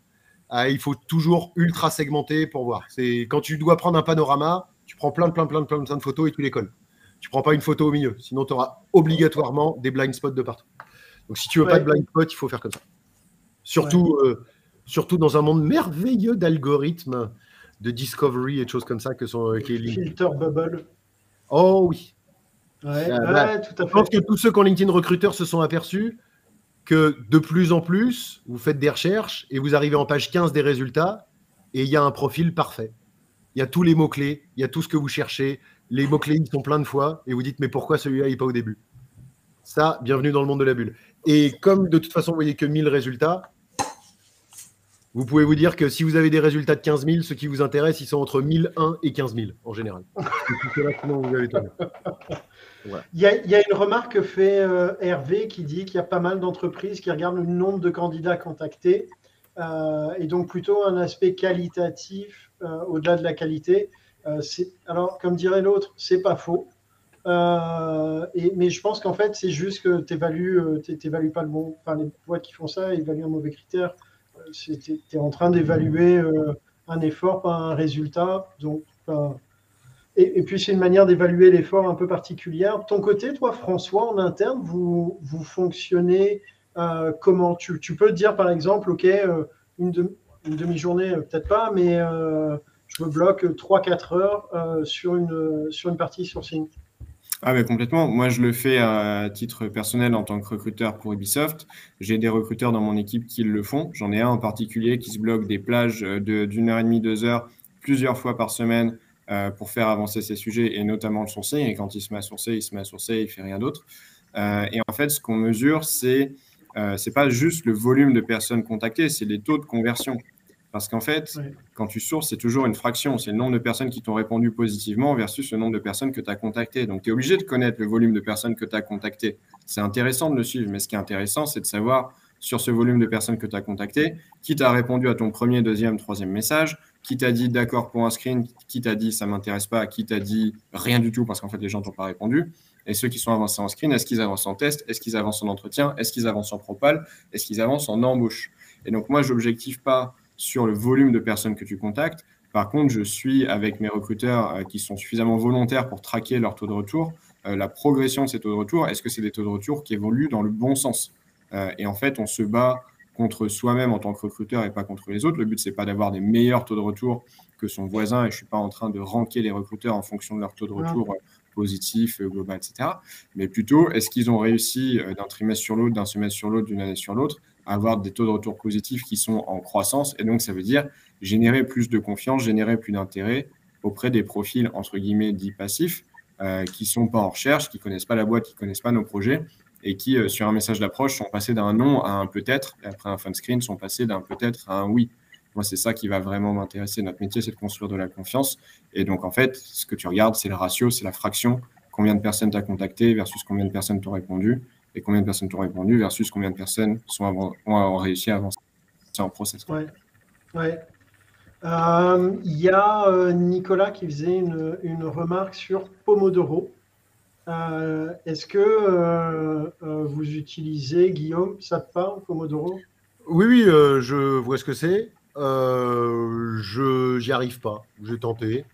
Ah, il faut toujours ultra segmenter pour voir. C'est quand tu dois prendre un panorama, tu prends plein, plein, plein, plein, plein de photos et tu les colles. Tu prends pas une photo au milieu, sinon tu auras obligatoirement des blind spots de partout. Donc si tu veux pas de blind spot, il faut faire comme ça. Surtout, euh, surtout dans un monde merveilleux d'algorithmes, de discovery et de choses comme ça que sont euh, Filter bubble. Oh oui. Ouais, bah, tout à fait. Je pense que tous ceux qui ont LinkedIn recruteurs se sont aperçus que de plus en plus, vous faites des recherches et vous arrivez en page 15 des résultats et il y a un profil parfait. Il y a tous les mots-clés, il y a tout ce que vous cherchez. Les mots-clés, ils sont plein de fois et vous dites, mais pourquoi celui-là, il n'est pas au début? Ça, bienvenue dans le monde de la bulle. Et comme de toute façon, vous voyez que 1000 résultats, vous pouvez vous dire que si vous avez des résultats de 15 000, ceux qui vous intéressent, ils sont entre 1001 et 15 000 en général. [LAUGHS] il, y a, il, y a, une remarque que fait euh, Hervé qui dit qu'il y a pas mal d'entreprises qui regardent le nombre de candidats contactés euh, et donc plutôt un aspect qualitatif euh, au-delà de la qualité. alors, comme dirait l'autre, c'est pas faux. Et, mais je pense qu'en fait, c'est juste que tu n'évalues pas le bon. Enfin, les boîtes qui font ça évaluent un mauvais critère tu es en train d'évaluer euh, un effort, pas un résultat. Donc, et, puis, c'est une manière d'évaluer l'effort un peu particulière. De ton côté, toi, François, en interne, vous, vous fonctionnez euh, comment? Tu, tu, peux dire, par exemple, OK, euh, une, demi-journée, peut-être pas, mais je me bloque 3-4 heures sur, une, sur une partie. Ah mais complètement. Moi, je le fais à titre personnel en tant que recruteur pour Ubisoft. J'ai des recruteurs dans mon équipe qui le font. J'en ai un en particulier qui se bloque des plages d'une heure et demie, deux heures, plusieurs fois par semaine euh, pour faire avancer ces sujets et notamment le sourcing. Et quand il se met à sourcer, il se met à sourcer, il fait rien d'autre. Euh, et en fait, ce qu'on mesure, c'est euh, c'est pas juste le volume de personnes contactées, c'est les taux de conversion. Parce qu'en fait, quand tu sources, c'est toujours une fraction. C'est le nombre de personnes qui t'ont répondu positivement versus le nombre de personnes que tu as contactées. Donc, tu es obligé de connaître le volume de personnes que tu as contactées. C'est intéressant de le suivre, mais ce qui est intéressant, c'est de savoir sur ce volume de personnes que tu as contactées, qui t'a répondu à ton premier, deuxième, troisième message, qui t'a dit d'accord pour un screen, qui t'a dit ça m'intéresse pas, qui t'a dit rien du tout parce qu'en fait les gens t'ont pas répondu. Et ceux qui sont avancés en screen, est-ce qu'ils avancent en test? Est-ce qu'ils avancent en entretien? Est-ce qu'ils avancent en propal? Est-ce qu'ils avancent en embauche? Et donc moi, j'objective pas sur le volume de personnes que tu contactes. Par contre, je suis avec mes recruteurs euh, qui sont suffisamment volontaires pour traquer leur taux de retour, euh, la progression de ces taux de retour. Est-ce que c'est des taux de retour qui évoluent dans le bon sens? Euh, Et en fait, on se bat contre soi-même en tant que recruteur et pas contre les autres. Le but, c'est pas d'avoir des meilleurs taux de retour que son voisin et je suis pas en train de ranker les recruteurs en fonction de leur taux de retour positif, global, etc. Mais plutôt, est-ce qu'ils ont réussi d'un trimestre sur l'autre, d'un semestre sur l'autre, d'une année sur l'autre? Avoir des taux de retour positifs qui sont en croissance. Et donc, ça veut dire générer plus de confiance, générer plus d'intérêt auprès des profils, entre guillemets, dits passifs, euh, qui ne sont pas en recherche, qui ne connaissent pas la boîte, qui ne connaissent pas nos projets, et qui, euh, sur un message d'approche, sont passés d'un non à un peut-être, et après un fun screen, sont passés d'un peut-être à un oui. Moi, c'est ça qui va vraiment m'intéresser. Notre métier, c'est de construire de la confiance. Et donc, en fait, ce que tu regardes, c'est le ratio, c'est la fraction. Combien de personnes t'as contacté versus combien de personnes t'ont répondu et combien de personnes t'ont répondu versus combien de personnes sont ont réussi à avancer en process. Ouais. ouais. Euh, il y a euh, Nicolas qui faisait une, une remarque sur Pomodoro. Euh, est-ce que vous utilisez, Guillaume, ça te parle, Pomodoro? Oui, oui, je vois ce que c'est. je n'y arrive pas. J'ai tenté.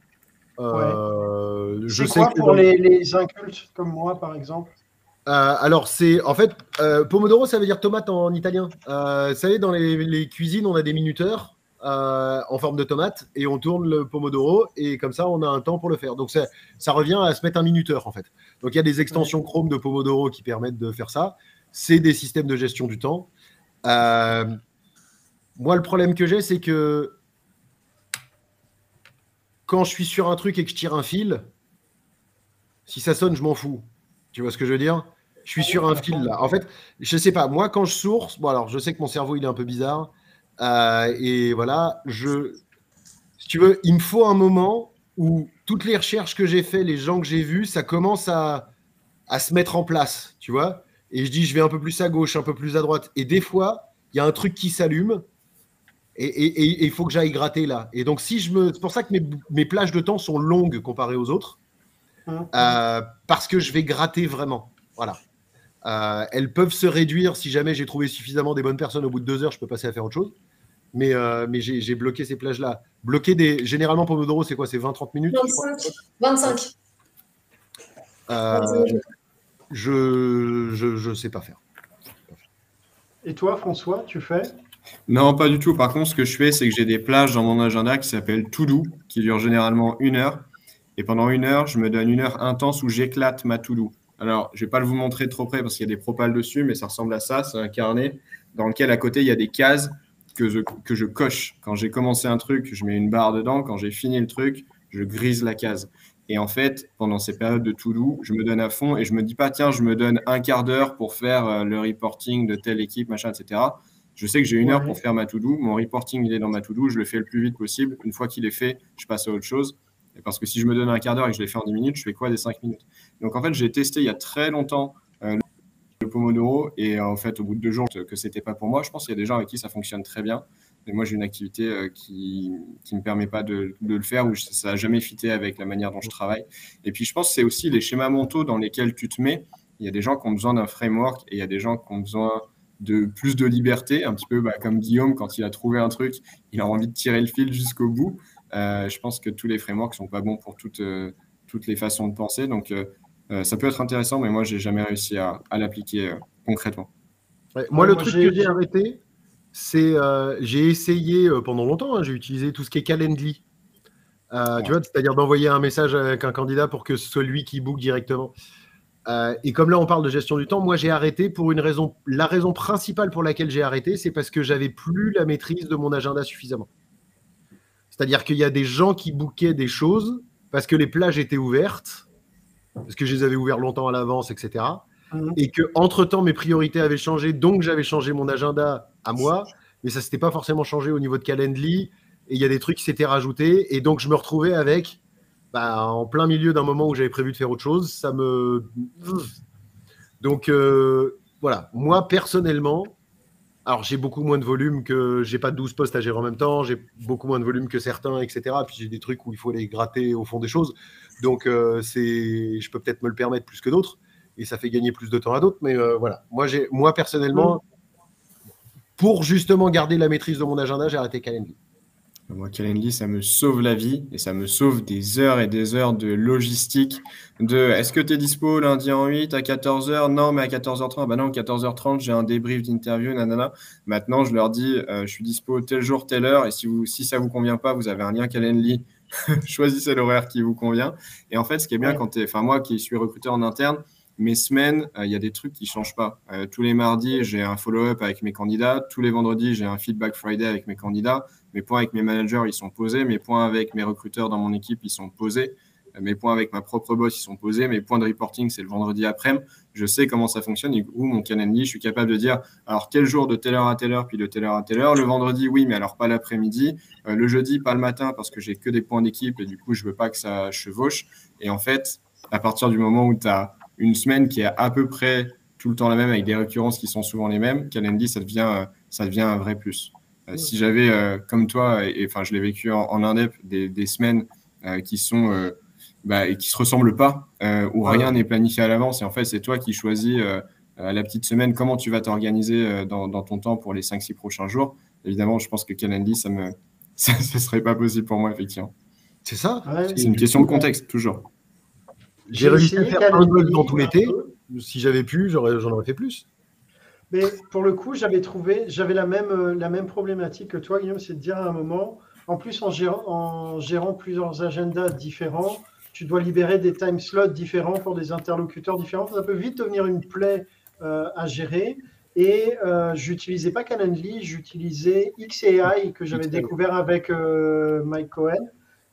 je sais quoi pour les, les incultes comme moi, par exemple? Euh, alors, c'est en fait, euh, Pomodoro, ça veut dire tomate en italien. Euh, vous savez, dans les, cuisines, on a des minuteurs en forme de tomate et on tourne le Pomodoro et comme ça, on a un temps pour le faire. Donc, ça, ça revient à se mettre un minuteur en fait. Donc, il y a des extensions Chrome de Pomodoro qui permettent de faire ça. C'est des systèmes de gestion du temps. moi, le problème que j'ai, c'est que quand je suis sur un truc et que je tire un fil, si ça sonne, je m'en fous. Tu vois ce que je veux dire? Je suis sur un fil là. En fait, je sais pas. Moi, quand je source, bon, alors je sais que mon cerveau il est un peu bizarre. Euh, et voilà, je, si tu veux, il me faut un moment où toutes les recherches que j'ai faites, les gens que j'ai vus, ça commence à, à se mettre en place, tu vois. Et je dis, je vais un peu plus à gauche, un peu plus à droite. Et des fois, il y a un truc qui s'allume. Et il faut que j'aille gratter là. Et donc, si je me. C'est pour ça que mes, mes, plages de temps sont longues comparées aux autres. Hein. Euh, parce que je vais gratter vraiment. Voilà. Euh, elles peuvent se réduire si jamais j'ai trouvé suffisamment des bonnes personnes au bout de deux heures, je peux passer à faire autre chose. Mais, euh, mais j'ai bloqué ces plages-là. Bloquer des. Généralement, Pomodoro, c'est quoi? C'est 20-30 minutes? 25. 25. Euh, je, je, je sais pas faire. Et toi, François, tu fais? Non, pas du tout. Par contre, ce que je fais, c'est que j'ai des plages dans mon agenda qui s'appellent To Do, qui durent généralement une heure. Et pendant une heure, je me donne une heure intense où j'éclate ma To Do. Alors, je ne vais pas le vous montrer trop près parce qu'il y a des propales dessus, mais ça ressemble à ça. C'est un carnet dans lequel à côté, il y a des cases que je, que je coche. Quand j'ai commencé un truc, je mets une barre dedans. Quand j'ai fini le truc, je grise la case. Et en fait, pendant ces périodes de tout doux, je me donne à fond et je me dis pas, tiens, je me donne un quart d'heure pour faire euh, le reporting de telle équipe, machin, etc. Je sais que j'ai une heure pour faire ma to-do. Mon reporting, il est dans ma to-do. Je le fais le plus vite possible. Une fois qu'il est fait, je passe à autre chose. Parce que si je me donne un quart d'heure et que je l'ai fait en 10 minutes, je fais quoi des 5 minutes? Donc, en fait, j'ai testé il y a très longtemps euh, le Pomodoro. Et en fait, au bout de deux jours, que c'était pas pour moi. Je pense qu'il y a des gens avec qui ça fonctionne très bien. Mais moi, j'ai une activité euh, qui ne me permet pas de, de le faire ou ça n'a jamais fité avec la manière dont je travaille. Et puis, je pense que c'est aussi les schémas mentaux dans lesquels tu te mets. Il y a des gens qui ont besoin d'un framework et il y a des gens qui ont besoin de plus de liberté, un petit peu bah, comme Guillaume, quand il a trouvé un truc, il a envie de tirer le fil jusqu'au bout. Euh, je pense que tous les frameworks sont pas bons pour toutes, euh, toutes les façons de penser. Donc, ça peut être intéressant, mais moi, j'ai jamais réussi à, à l'appliquer concrètement. moi, le truc que j'ai arrêté, c'est euh, j'ai essayé euh, pendant longtemps, hein, j'ai utilisé tout ce qui est Calendly. Euh, tu vois, c'est-à-dire d'envoyer un message avec un candidat pour que ce soit lui qui book directement. et comme là, on parle de gestion du temps, moi, j'ai arrêté pour une raison. La raison principale pour laquelle j'ai arrêté, c'est parce que j'avais plus la maîtrise de mon agenda suffisamment. C'est-à-dire qu'il y a des gens qui bookaient des choses parce que les plages étaient ouvertes, parce que je les avais ouvertes longtemps à l'avance, etc. Mmh. Et que entre temps mes priorités avaient changé, donc j'avais changé mon agenda à moi, mais ça s'était pas forcément changé au niveau de Calendly. Et il y a des trucs qui s'étaient rajoutés. Et donc, je me retrouvais avec, bah, en plein milieu d'un moment où j'avais prévu de faire autre chose, ça me. Donc, euh, voilà. Moi, personnellement, alors j'ai beaucoup moins de volume que. J'ai pas 12 postes à gérer en même temps, j'ai beaucoup moins de volume que certains, etc. Puis j'ai des trucs où il faut les gratter au fond des choses. Donc, euh, c'est, je peux peut-être me le permettre plus que d'autres. Et ça fait gagner plus de temps à d'autres. Mais euh, voilà. Moi, j'ai, moi personnellement, pour justement garder la maîtrise de mon agenda, j'ai arrêté Calendly. Moi, Calendly, ça me sauve la vie et ça me sauve des heures et des heures de logistique. De est-ce que tu es dispo lundi en 8 à 14h Non, mais à 14h30. Bah non, 14h30, j'ai un débrief d'interview, nanana. Maintenant, je leur dis, euh, je suis dispo tel jour, telle heure. Et si, vous, si ça ne vous convient pas, vous avez un lien Calendly. [LAUGHS] Choisissez l'horaire qui vous convient. Et en fait, ce qui est bien quand tu es, enfin, moi qui suis recruteur en interne, mes semaines, euh, il y a des trucs qui changent pas. Euh, tous les mardis, j'ai un follow-up avec mes candidats. Tous les vendredis, j'ai un feedback Friday avec mes candidats. Mes points avec mes managers, ils sont posés. Mes points avec mes recruteurs dans mon équipe, ils sont posés. Euh, mes points avec ma propre boss, ils sont posés. Mes points de reporting, c'est le vendredi après-midi. Je sais comment ça fonctionne. Et où mon calendrier, je suis capable de dire alors quel jour de telle heure à telle heure, puis de telle heure à telle heure. Le vendredi, oui, mais alors pas l'après-midi. le jeudi, pas le matin, parce que j'ai que des points d'équipe et du coup, je veux pas que ça chevauche. Et en fait, à partir du moment où tu as une semaine qui est à peu près tout le temps la même avec des récurrences qui sont souvent les mêmes, Calendly, ça devient, euh, ça devient un vrai plus. Euh, si j'avais, euh, comme toi, et enfin, je l'ai vécu en, Indep, des, des semaines qui sont bah, et qui se ressemblent pas, où rien n'est planifié à l'avance, et en fait, c'est toi qui choisis à la petite semaine comment tu vas t'organiser dans, dans, ton temps pour les 5-6 prochains jours. Évidemment, je pense que Calendly, ça me, [LAUGHS] ça, serait pas possible pour moi, effectivement. C'est ça? c'est une question de contexte, toujours. J'ai réussi à faire un bug dans tout l'été. Si j'avais pu, j'en aurais, fait plus. Mais pour le coup, j'avais trouvé, j'avais la même, euh, la même problématique que toi, Guillaume, c'est de dire à un moment, en plus en gérant, en gérant plusieurs agendas différents, tu dois libérer des time slots différents pour des interlocuteurs différents. Ça peut vite devenir une plaie euh, à gérer. Et euh, j'utilisais pas Calendly, j'utilisais XAI que j'avais découvert avec euh, Mike Cohen.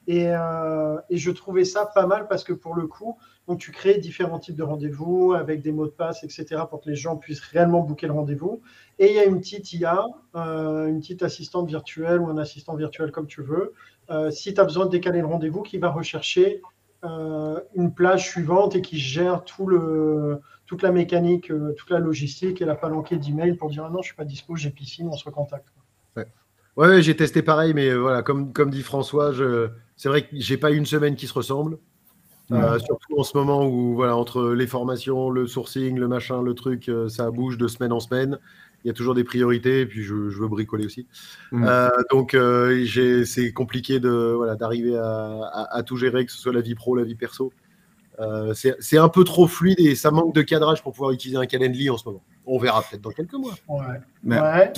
Euh, et, je trouvais ça pas mal parce que pour le coup, donc tu crées différents types de rendez-vous avec des mots de passe, etc., pour que les gens puissent réellement booker le rendez-vous. Et il y a une petite IA, euh, une petite assistante virtuelle ou un assistant virtuel comme tu veux. Euh, si tu as besoin de décaler le rendez-vous, qui va rechercher une plage suivante et qui gère toute la mécanique, toute la logistique et la palanquée d'email pour dire ah non, je suis pas dispo, j'ai piscine, on se recontacte. Ouais, j'ai testé pareil, mais voilà, comme, comme dit François, je, c'est vrai que j'ai pas une semaine qui se ressemble. Euh, surtout en ce moment où, voilà, entre les formations, le sourcing, le machin, le truc, euh, ça bouge de semaine en semaine. Il y a toujours des priorités, et puis je, veux bricoler aussi. Mm. Euh, donc, c'est compliqué de, voilà, d'arriver à, tout gérer, que ce soit la vie pro, la vie perso. c'est un peu trop fluide et ça manque de cadrage pour pouvoir utiliser un Calendly en ce moment. On verra peut-être dans quelques mois. Ouais, Mais ouais,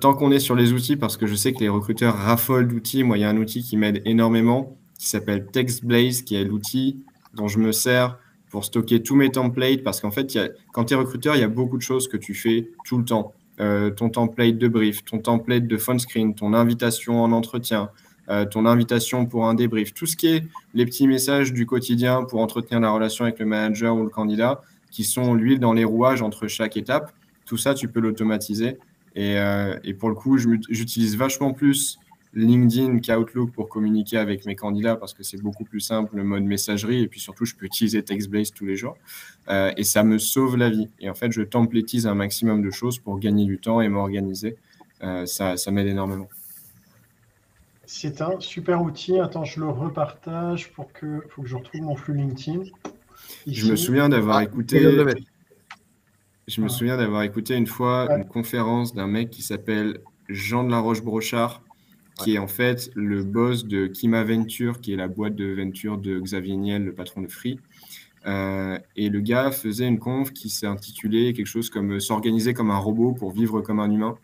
tant qu'on est sur les outils, parce que je sais que les recruteurs raffolent d'outils, moi, il y a un outil qui m'aide énormément, qui s'appelle TextBlaze, qui est l'outil dont je me sers pour stocker tous mes templates, parce qu'en fait, quand tu es recruteur, il y a beaucoup de choses que tu fais tout le temps. Euh, ton template de brief, ton template de phone screen, ton invitation en entretien, euh, ton invitation pour un débrief, tout ce qui est les petits messages du quotidien pour entretenir la relation avec le manager ou le candidat, qui sont l'huile dans les rouages entre chaque étape, tout ça, tu peux l'automatiser Et, et pour le coup, j'utilise vachement plus LinkedIn qu'Outlook pour communiquer avec mes candidats parce que c'est beaucoup plus simple le mode messagerie et puis surtout je peux utiliser TextBlaze tous les jours euh, et ça me sauve la vie. Et en fait, je templétise un maximum de choses pour gagner du temps et m'organiser. Euh, ça, ça m'aide énormément. C'est un super outil. Attends, je le repartage pour que, faut que je retrouve mon flux LinkedIn. Je me souviens d'avoir ah, écouté. Je me souviens d'avoir écouté une fois une conférence d'un mec qui s'appelle Jean de la Roche-Brochard, qui est en fait le boss de Kima Venture, qui est la boîte de venture de Xavier Niel, le patron de Free. Euh, et le gars faisait une conf qui s'est intitulée quelque chose comme S'organiser comme un robot pour vivre comme un humain.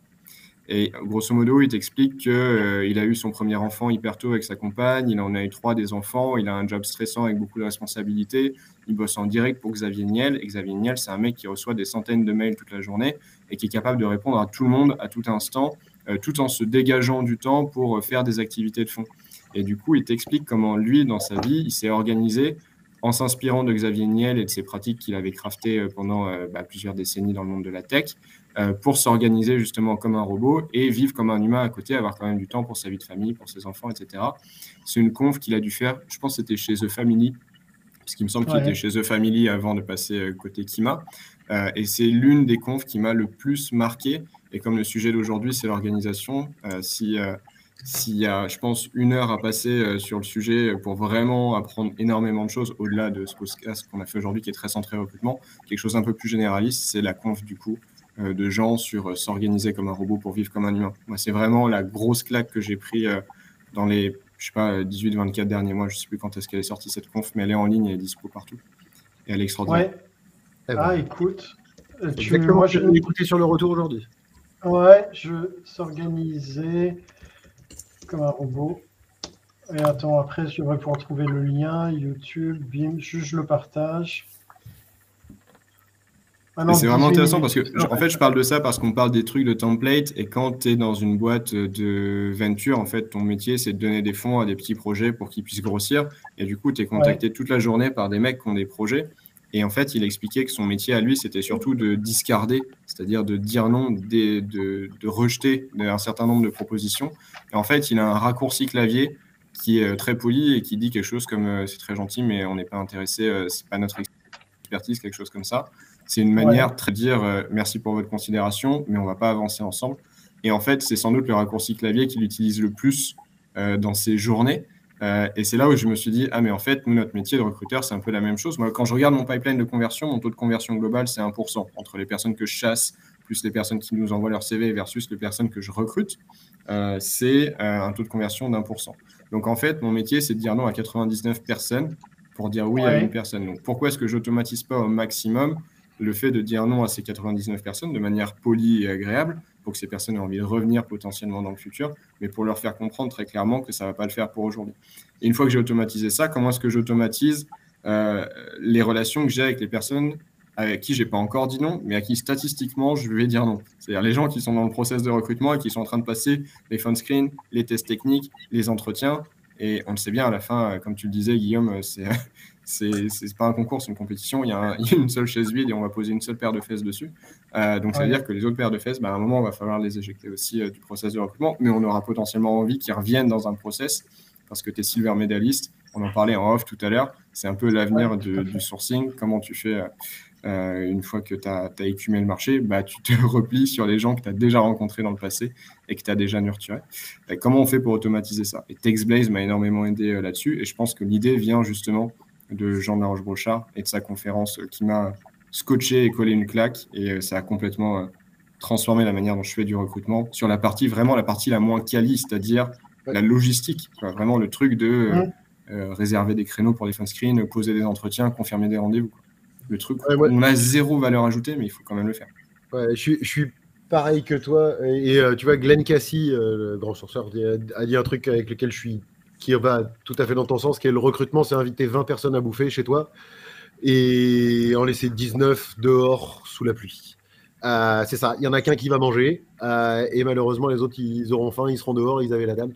Et grosso modo, il t'explique qu'il euh, a eu son premier enfant hyper tôt avec sa compagne, il en a eu trois des enfants, il a un job stressant avec beaucoup de responsabilités, il bosse en direct pour Xavier Niel. Et Xavier Niel, c'est un mec qui reçoit des centaines de mails toute la journée et qui est capable de répondre à tout le monde à tout instant euh, tout en se dégageant du temps pour euh, faire des activités de fond. Et du coup, il t'explique comment lui, dans sa vie, il s'est organisé en s'inspirant de Xavier Niel et de ses pratiques qu'il avait craftées pendant bah, plusieurs décennies dans le monde de la tech, pour s'organiser justement comme un robot et vivre comme un humain à côté, avoir quand même du temps pour sa vie de famille, pour ses enfants, etc. C'est une conf qu'il a dû faire, je pense que c'était chez The Family, parce qu'il me semble qu'il était chez The Family avant de passer côté Kima. et c'est l'une des confs qui m'a le plus marqué et comme le sujet d'aujourd'hui, c'est l'organisation, euh, si, euh, s'il y a, je pense, une heure à passer euh, sur le sujet pour vraiment apprendre énormément de choses, au-delà de ce qu'on a fait aujourd'hui, qui est très centré recrutement, quelque chose un peu plus généraliste, c'est la conf du coup de gens sur s'organiser comme un robot pour vivre comme un humain. Moi, c'est vraiment la grosse claque que j'ai pris dans les, je sais pas, 18-24 derniers mois. Je sais plus quand est-ce qu'elle est sortie cette conf, mais elle est en ligne, elle est dispo partout. Et elle est extraordinaire. Ouais. Eh ben. Ah, écoute. Tu... Moi, je l'ai écouté sur le retour aujourd'hui. Ouais, je s'organiser comme un robot. Et attends, après, je devrais pouvoir trouver le lien, YouTube, bim, je, le partage. Ah c'est vraiment intéressant parce que, en fait, je parle de ça parce qu'on parle des trucs de template et quand tu es dans une boîte de venture, en fait, ton métier, c'est de donner des fonds à des petits projets pour qu'ils puissent grossir. Et du coup, tu es contacté toute la journée par des mecs qui ont des projets. Et en fait, il expliquait que son métier à lui, c'était surtout de discarder, c'est-à-dire de dire non, de, de, de, rejeter un certain nombre de propositions. Et en fait, il a un raccourci clavier qui est euh, très poli et qui dit quelque chose comme euh, c'est très gentil, mais on n'est pas intéressé, euh, c'est pas notre expertise, quelque chose comme ça. C'est une manière très de dire merci pour votre considération, mais on va pas avancer ensemble. Et en fait, c'est sans doute le raccourci clavier qu'il utilise le plus dans ses journées. Euh, et c'est là où je me suis dit, ah mais en fait, nous, notre métier de recruteur, c'est un peu la même chose. Moi, quand je regarde mon pipeline de conversion, mon taux de conversion global, c'est 1%. Entre les personnes que je chasse, plus les personnes qui nous envoient leur CV versus les personnes que je recrute, euh, c'est euh, un taux de conversion d'1%. Donc en fait, mon métier, c'est de dire non à 99 personnes pour dire oui à une personne. Donc pourquoi est-ce que j'automatise pas au maximum le fait de dire non à ces 99 personnes de manière polie et agréable pour que ces personnes aient envie de revenir potentiellement dans le futur, mais pour leur faire comprendre très clairement que ça ne va pas le faire pour aujourd'hui. Et une fois que j'ai automatisé ça, comment est-ce que j'automatise euh, les relations que j'ai avec les personnes avec qui j'ai pas encore dit non, mais à qui statistiquement je vais dire non? C'est-à-dire les gens qui sont dans le process de recrutement et qui sont en train de passer les phone screens, les tests techniques, les entretiens. Et on le sait bien, à la fin, euh, comme tu le disais, Guillaume, euh, c'est c'est pas un concours, c'est une compétition. [LAUGHS] Il y, a une seule chaise vide et on va poser une seule paire de fesses dessus. Euh, donc, ça veut dire que les autres paires de fesses, bah, à un moment, il va falloir les éjecter aussi euh, du process de recrutement. Mais on aura potentiellement envie qu'ils reviennent dans un process parce que tu es silver médailliste. On en parlait en off tout à l'heure. C'est un peu l'avenir du sourcing. Comment tu fais euh, une fois que tu as, écumé le marché? Bah, Tu te [LAUGHS] replies sur les gens que tu as déjà rencontrés dans le passé et que tu as déjà nurturés. comment on fait pour automatiser ça? Et TextBlaze m'a énormément aidé là-dessus. Et je pense que l'idée vient justement de Jean Laroche Brochard et de sa conférence euh, qui m'a scotché et collé une claque. Et euh, ça a complètement euh, transformé la manière dont je fais du recrutement sur la partie, vraiment la partie la moins quali, c'est-à-dire la logistique. Vraiment le truc de réserver des créneaux pour les fan screens, poser des entretiens, confirmer des rendez-vous. Le truc, on a zéro valeur ajoutée, mais il faut quand même le faire. je, suis, pareil que toi. Et, tu vois, Glenn Cassie, le grand sourceur, a dit un truc avec lequel je suis qui va tout à fait dans ton sens, qui est le recrutement, c'est inviter 20 personnes à bouffer chez toi et en laisser 19 dehors sous la pluie. Euh, c'est ça, il y en a qu'un qui va manger euh, et malheureusement les autres ils auront faim, ils seront dehors, ils avaient la dame.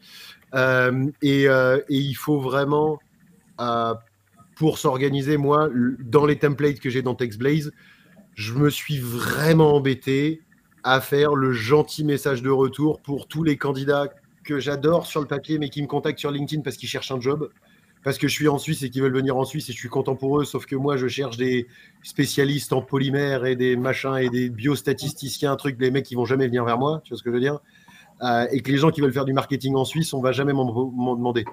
Euh, et, et, il faut vraiment, pour s'organiser, moi, dans les templates que j'ai dans TextBlaze, je me suis vraiment embêté à faire le gentil message de retour pour tous les candidats que j'adore sur le papier, mais qui me contactent sur LinkedIn parce qu'ils cherchent un job, parce que je suis en Suisse et qu'ils veulent venir en Suisse et je suis content pour eux, sauf que moi, je cherche des spécialistes en polymères et des machins et des biostatisticiens, trucs, des mecs qui vont jamais venir vers moi, tu vois ce que je veux dire euh, Et que les gens qui veulent faire du marketing en Suisse, on va jamais m'en demander.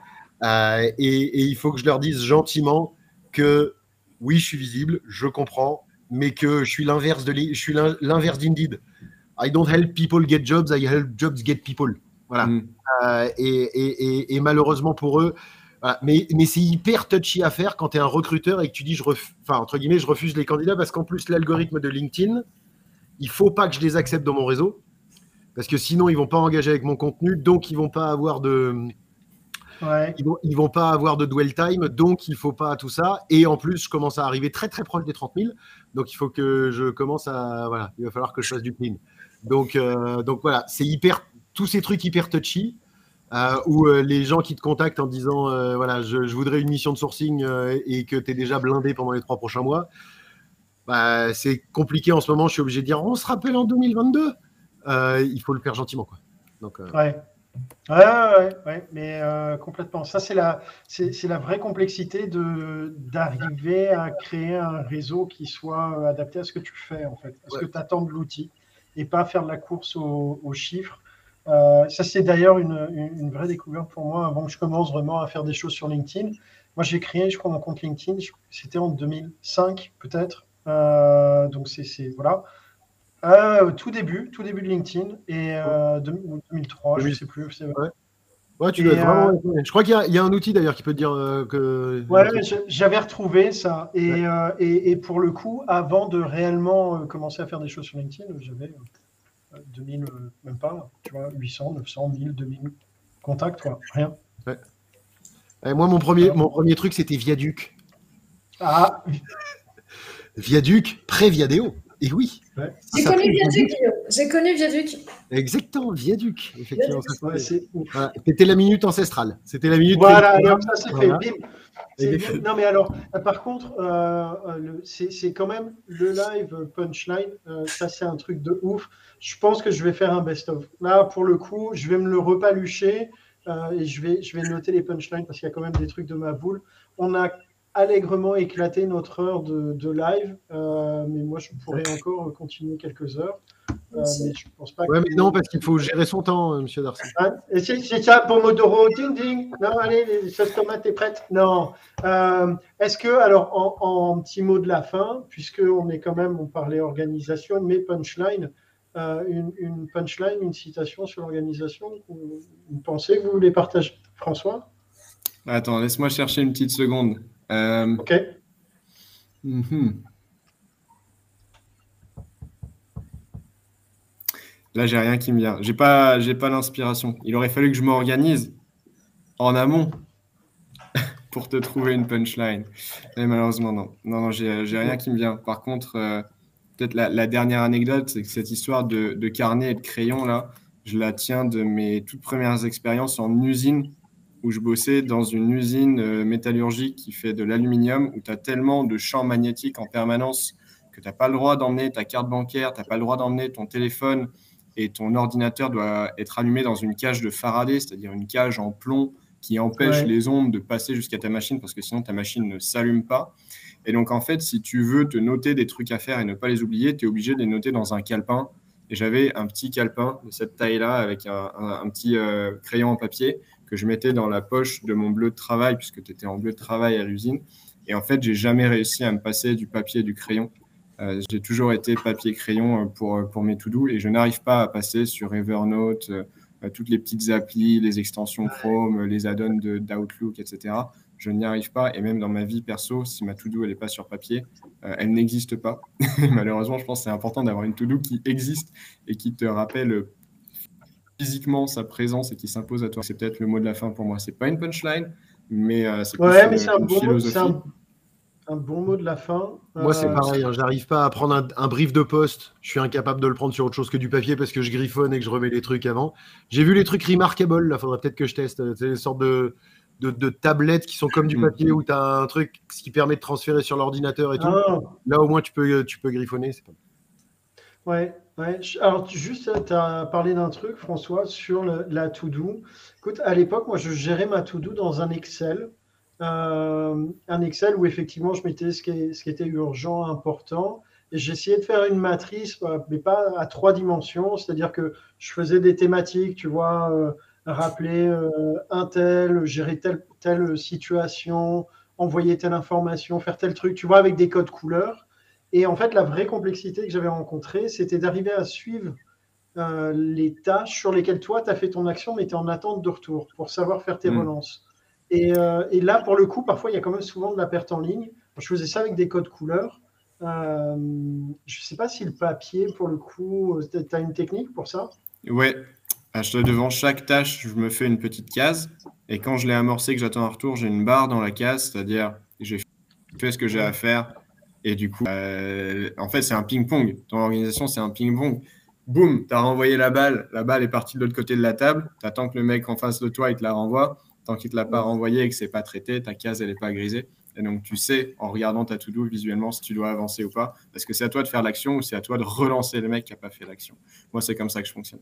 Euh, et, il faut que je leur dise gentiment que oui, je suis visible, je comprends, mais que je suis l'inverse de je suis l'inverse d'Indeed. I don't help people get jobs, I help jobs get people. Voilà. Mm. Euh, et, malheureusement pour eux, mais, mais c'est hyper touchy à faire quand tu es un recruteur et que tu dis, je enfin, entre guillemets, je refuse les candidats parce qu'en plus, l'algorithme de LinkedIn, il faut pas que je les accepte dans mon réseau parce que sinon, ils vont pas engager avec mon contenu, donc ils vont pas avoir de. Ils, vont, vont pas avoir de dwell time, donc il faut pas tout ça. Et en plus, je commence à arriver très très proche des 30 000, donc il faut que je commence à. Voilà, il va falloir que je fasse du clean. Donc, euh, donc voilà, c'est hyper. Tous ces trucs hyper touchy. Euh, où euh, les gens qui te contactent en disant euh, voilà, je, voudrais une mission de sourcing et que tu es déjà blindé pendant les trois prochains mois, bah, c'est compliqué en ce moment. Je suis obligé de dire on se rappelle en 2022. il faut le faire gentiment. Quoi. Donc, ouais. Ouais, ouais, mais complètement. Ça, c'est la, c'est, la vraie complexité de, d'arriver à créer un réseau qui soit adapté à ce que tu fais, en fait, à ce que tu attends de l'outil, et pas faire de la course aux chiffres euh, ça, c'est d'ailleurs une, vraie découverte pour moi avant que je commence vraiment à faire des choses sur LinkedIn. Moi, j'ai créé, je crois, mon compte LinkedIn, c'était en 2005 peut-être. Euh, donc, c'est voilà. Euh, tout début, tout début de LinkedIn et 2003, je ne sais plus. Ouais, tu vraiment... Je crois qu'il y, y, a un outil d'ailleurs qui peut te dire que. Ouais, j'avais retrouvé ça. Et, et, et, pour le coup, avant de réellement commencer à faire des choses sur LinkedIn, j'avais 2000, euh, même pas, tu vois, 800, 900, 1000, 2000 contacts, quoi, rien. moi, mon premier, mon premier truc, c'était Viaduc. Ah [LAUGHS] Viaduc, pré-Viadéo. Et oui. J'ai connu Viaduc. J'ai connu Viaduc. Exactement, Viaduc. Effectivement. C'était la minute ancestrale. C'était la minute. Voilà, alors ça c'est fait. Non, mais alors, euh, par contre, euh, euh, c'est quand même le live punchline. ça, c'est un truc de ouf. Je pense que je vais faire un best-of. Là, pour le coup, je vais me le repalucher et je vais, je vais noter les punchlines parce qu'il y a quand même des trucs de ma boule. On a allègrement éclaté notre heure de, de live, mais moi, je pourrais encore continuer quelques heures. Euh, mais je pense pas ouais, mais non, parce qu'il faut gérer son temps, M. Euh, monsieur Darcy. Ah, c'est ça, pour Modoro, ding ding. Non, allez, les sauces tomates, t'es prête? Non. Euh, est-ce que, alors, en, petit mot de la fin, puisqu'on est quand même, on parlait organisation, mais punchline, une, punchline, une citation sur l'organisation, vous pensez que vous voulez partager? François? Attends, laisse-moi chercher une petite seconde. Ok. Mm Là, j'ai rien qui me vient. J'ai pas, j'ai pas l'inspiration. Il aurait fallu que je m'organise en amont [LAUGHS] pour te trouver une punchline. Mais malheureusement, non. Non, non, j'ai, rien qui me vient. Par contre, euh, peut-être la, dernière anecdote, c'est que cette histoire de, carnet et de crayon, là, je la tiens de mes toutes premières expériences en usine, où je bossais dans une usine euh, métallurgique qui fait de l'aluminium, où tu as tellement de champs magnétiques en permanence que tu n'as pas le droit d'emmener ta carte bancaire, tu n'as pas le droit d'emmener ton téléphone, et ton ordinateur doit être allumé dans une cage de Faraday, c'est-à-dire une cage en plomb qui empêche les ondes de passer jusqu'à ta machine parce que sinon ta machine ne s'allume pas. Et donc en fait, si tu veux te noter des trucs à faire et ne pas les oublier, tu es obligé de les noter dans un calepin. Et j'avais un petit calepin de cette taille-là avec un, petit euh, crayon en papier que je mettais dans la poche de mon bleu de travail puisque tu étais en bleu de travail à l'usine. Et en fait, j'ai jamais réussi à me passer du papier et du crayon. Euh, j'ai toujours été papier-crayon euh, pour, euh, pour mes to-do et je n'arrive pas à passer sur Evernote, toutes les petites applis, les extensions Chrome, les add-ons d'Outlook, etc. Je n'y arrive pas et même dans ma vie perso, si ma to-do n'est pas sur papier, elle n'existe pas. [LAUGHS] Malheureusement, je pense que c'est important d'avoir une to-do qui existe et qui te rappelle physiquement sa présence et qui s'impose à toi. C'est peut-être le mot de la fin pour moi. C'est pas une punchline, mais c'est plus ouais, mais un bon mot de la fin. Moi, c'est euh, pareil. Hein, J'arrive pas à prendre un, brief de poste. Je suis incapable de le prendre sur autre chose que du papier parce que je griffonne et que je remets les trucs avant. J'ai vu les trucs remarkable. Là, faudrait peut-être que je teste. C'est des sortes de, de, tablettes qui sont comme du papier où tu as un truc qui permet de transférer sur l'ordinateur et tout. Ah. Là, au moins, tu peux, tu peux griffonner. Ouais. Alors juste, tu as parlé d'un truc, François, sur la to-do. Écoute, à l'époque, moi, je gérais ma to-do dans un Excel. Euh, un Excel où effectivement, je mettais ce qui, était urgent, important. Et j'essayais de faire une matrice, euh, mais pas à trois dimensions. C'est-à-dire que je faisais des thématiques, tu vois, euh, rappeler un tel, gérer telle situation, envoyer telle information, faire tel truc, tu vois, avec des codes couleurs. Et en fait, la vraie complexité que j'avais rencontrée, c'était d'arriver à suivre euh, les tâches sur lesquelles toi, tu as fait ton action, mais tu es en attente de retour pour savoir faire tes mm. relances. Euh, et, là, pour le coup, parfois, il y a quand même souvent de la perte en ligne. Je faisais ça avec des codes couleurs. Euh, je ne sais pas si le papier, pour le coup, tu as une technique pour ça? Ouais. Devant chaque tâche, je me fais une petite case. Et quand je l'ai amorcé, que j'attends un retour, j'ai une barre dans la case, c'est-à-dire j'ai fait ce que j'ai à faire et du coup, euh, en fait, c'est un ping-pong. Dans l'organisation, c'est un ping-pong. Boum, tu as renvoyé la balle, la balle est partie de l'autre côté de la table. Tu attends que le mec en face de toi, il te la renvoie. Tant qu'il ne te l'a pas renvoyé et que c'est pas traité, ta case, elle n'est pas grisée. Et donc, tu sais, en regardant ta to-do visuellement, si tu dois avancer ou pas. Parce que c'est à toi de faire l'action ou c'est à toi de relancer le mec qui n'a pas fait l'action. Moi, c'est comme ça que je fonctionne.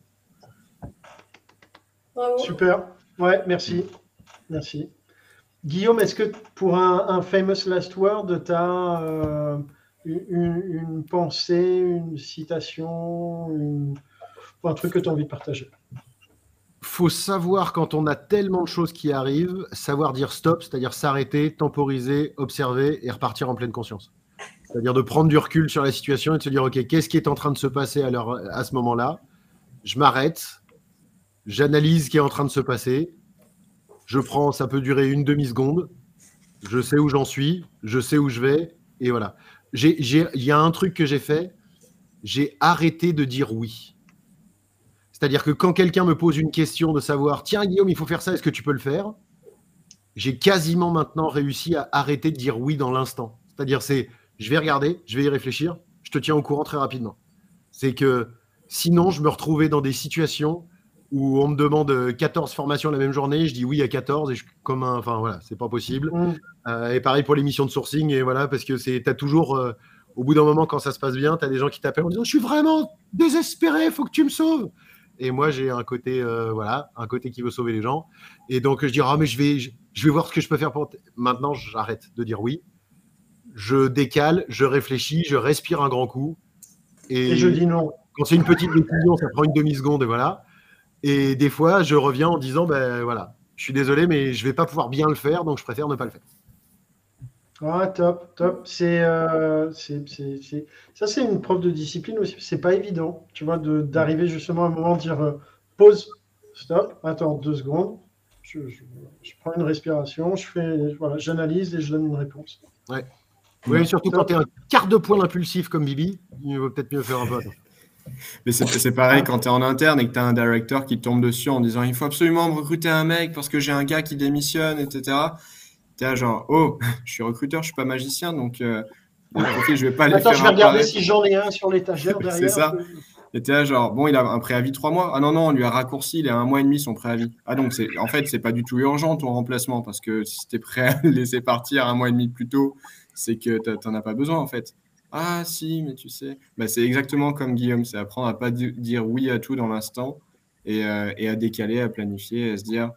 Super. Ouais, merci. Merci. Guillaume, est-ce que pour un, famous last word, tu as euh, une, pensée, une citation, un truc que tu as envie de partager? Faut savoir quand on a tellement de choses qui arrivent, savoir dire stop, c'est-à-dire s'arrêter, temporiser, observer et repartir en pleine conscience. C'est-à-dire de prendre du recul sur la situation et de se dire ok, qu'est-ce qui est en train de se passer à, à ce moment-là? Je m'arrête, j'analyse ce qui est en train de se passer, je prends, ça peut durer une demi-seconde. Je sais où j'en suis, je sais où je vais, et voilà. Il y a un truc que j'ai fait, j'ai arrêté de dire oui. C'est-à-dire que quand quelqu'un me pose une question de savoir, tiens Guillaume, il faut faire ça, est-ce que tu peux le faire? J'ai quasiment maintenant réussi à arrêter de dire oui dans l'instant. C'est-à-dire, c'est, je vais regarder, je vais y réfléchir, je te tiens au courant très rapidement. C'est que sinon, je me retrouvais dans des situations où on me demande 14 formations la même journée, je dis oui à 14 et je comme un, enfin voilà, c'est pas possible. Mm. Euh, et pareil pour les missions de sourcing et voilà parce que c'est, t'as toujours, euh, au bout d'un moment quand ça se passe bien, tu as des gens qui t'appellent en disant je suis vraiment désespéré, faut que tu me sauves. Et moi j'ai un côté, euh, voilà, un côté qui veut sauver les gens. Et donc je dis ah mais je vais, je, vais voir ce que je peux faire pour. Maintenant j'arrête de dire oui, je décale, je réfléchis, je respire un grand coup et, et je dis non. Quand c'est une petite décision, ça prend une demi seconde et voilà. Et des fois, je reviens en disant, ben voilà, je suis désolé, mais je vais pas pouvoir bien le faire, donc je préfère ne pas le faire. Ouais, top, top. C'est, euh, ça, c'est une preuve de discipline aussi. C'est pas évident, tu vois, d'arriver justement à un moment de dire euh, pause, stop, attends deux secondes. Je, prends une respiration, je fais, voilà, j'analyse et je donne une réponse. Ouais. Oui, surtout quand tu es un quart de point impulsif comme Bibi, il vaut peut-être mieux faire un peu. Mais c'est pareil quand tu es en interne et que tu as un directeur qui tombe dessus en disant il faut absolument me recruter un mec parce que j'ai un gars qui démissionne, etc. Tu es genre oh, [LAUGHS] je suis recruteur, je suis pas magicien donc euh, je vais pas aller Attends, je vais regarder si j'en ai un sur l'étagère [LAUGHS] derrière. c'est ça. Et tu es genre bon, il a un préavis trois mois. Ah non, non, on lui a raccourci, il a un mois et demi son préavis. Ah donc en fait, c'est pas du tout urgent ton remplacement parce que si tu es prêt à le laisser partir un mois et demi plus tôt, c'est que tu n'en as pas besoin en fait. Ah si, mais tu sais. Bah, c'est exactement comme Guillaume, c'est apprendre à pas dire oui à tout dans l'instant et, euh, et, à décaler, à planifier, à se dire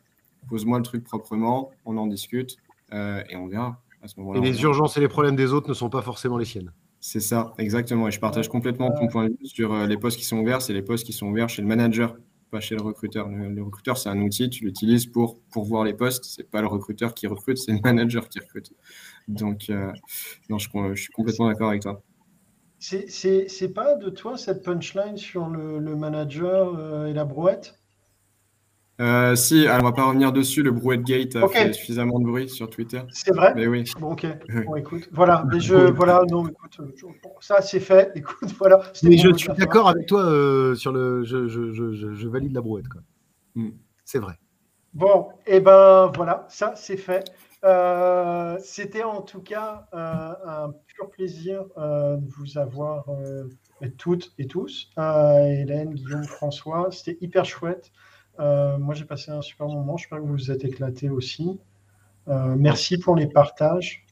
pose-moi le truc proprement, on en discute euh, et on verra à ce moment-là. Et les urgences et les problèmes des autres ne sont pas forcément les siennes. C'est ça, exactement. Et je partage complètement ton point de vue sur euh, les postes qui sont ouverts. C'est les postes qui sont ouverts chez le manager, pas chez le recruteur. Le, recruteur, c'est un outil, tu l'utilises pour pourvoir les postes. C'est pas le recruteur qui recrute, c'est le [LAUGHS] manager qui recrute. Donc, euh, non, je, suis complètement d'accord avec toi. C'est pas de toi cette punchline sur le, manager euh, et la brouette? Euh, si, on va pas revenir dessus. Le Brouette Gate a fait suffisamment de bruit sur Twitter. C'est vrai. Mais oui. Bon, ok. [LAUGHS] Bon, écoute, voilà. Mais je, voilà, non, écoute, ça c'est fait. [LAUGHS] Écoute, voilà. Mais je suis d'accord avec toi sur le. Je, je, je, valide la brouette, quoi. Mm. C'est vrai. Bon, et eh ben voilà, ça c'est fait. Euh, c'était en tout cas euh, un pur plaisir euh, de vous avoir toutes et tous. Hélène, Guillaume, François, c'était hyper chouette. Moi, j'ai passé un super moment. J'espère que vous vous êtes éclatés aussi. merci pour les partages.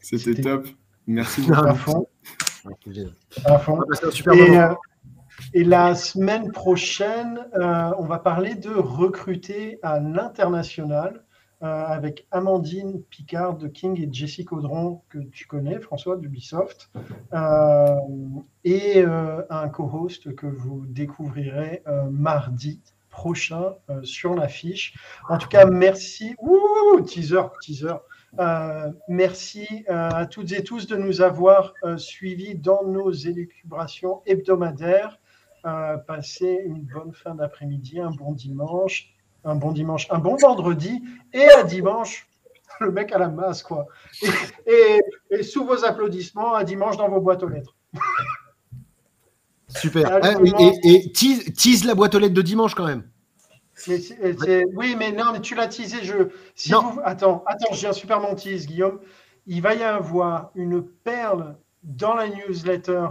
C'était top. Merci beaucoup. À fond. et, euh, et, la semaine prochaine, euh, on va parler de recruter à l'international. Euh, avec Amandine Picard de King et Jessie Caudron, que tu connais, François, d'Ubisoft, euh, et euh, un co-host que vous découvrirez mardi prochain sur l'affiche. En tout cas, merci. Ouh, teaser, teaser. merci à toutes et tous de nous avoir suivis dans nos élucubrations hebdomadaires. passez une bonne fin d'après-midi, un bon dimanche un bon dimanche, un bon vendredi et un dimanche, [LAUGHS] le mec à la masse, quoi. Et, sous vos applaudissements, un dimanche dans vos boîtes aux lettres. Super. Ah, et, tease, la boîte aux lettres de dimanche quand même. oui, mais non, mais tu l'as teasé. Je, si Vous, attends, attends, j'ai un super mon tease, Guillaume. Il va y avoir une perle dans la newsletter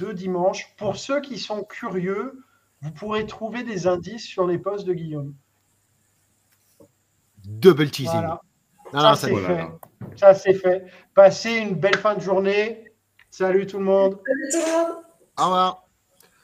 de dimanche. Pour ceux qui sont curieux, vous pourrez trouver des indices sur les posts de Guillaume. Double teasing. ça, c'est fait. Ça, c'est fait. Passez une belle fin de journée. Salut tout le monde. Salut tout le monde. Au revoir.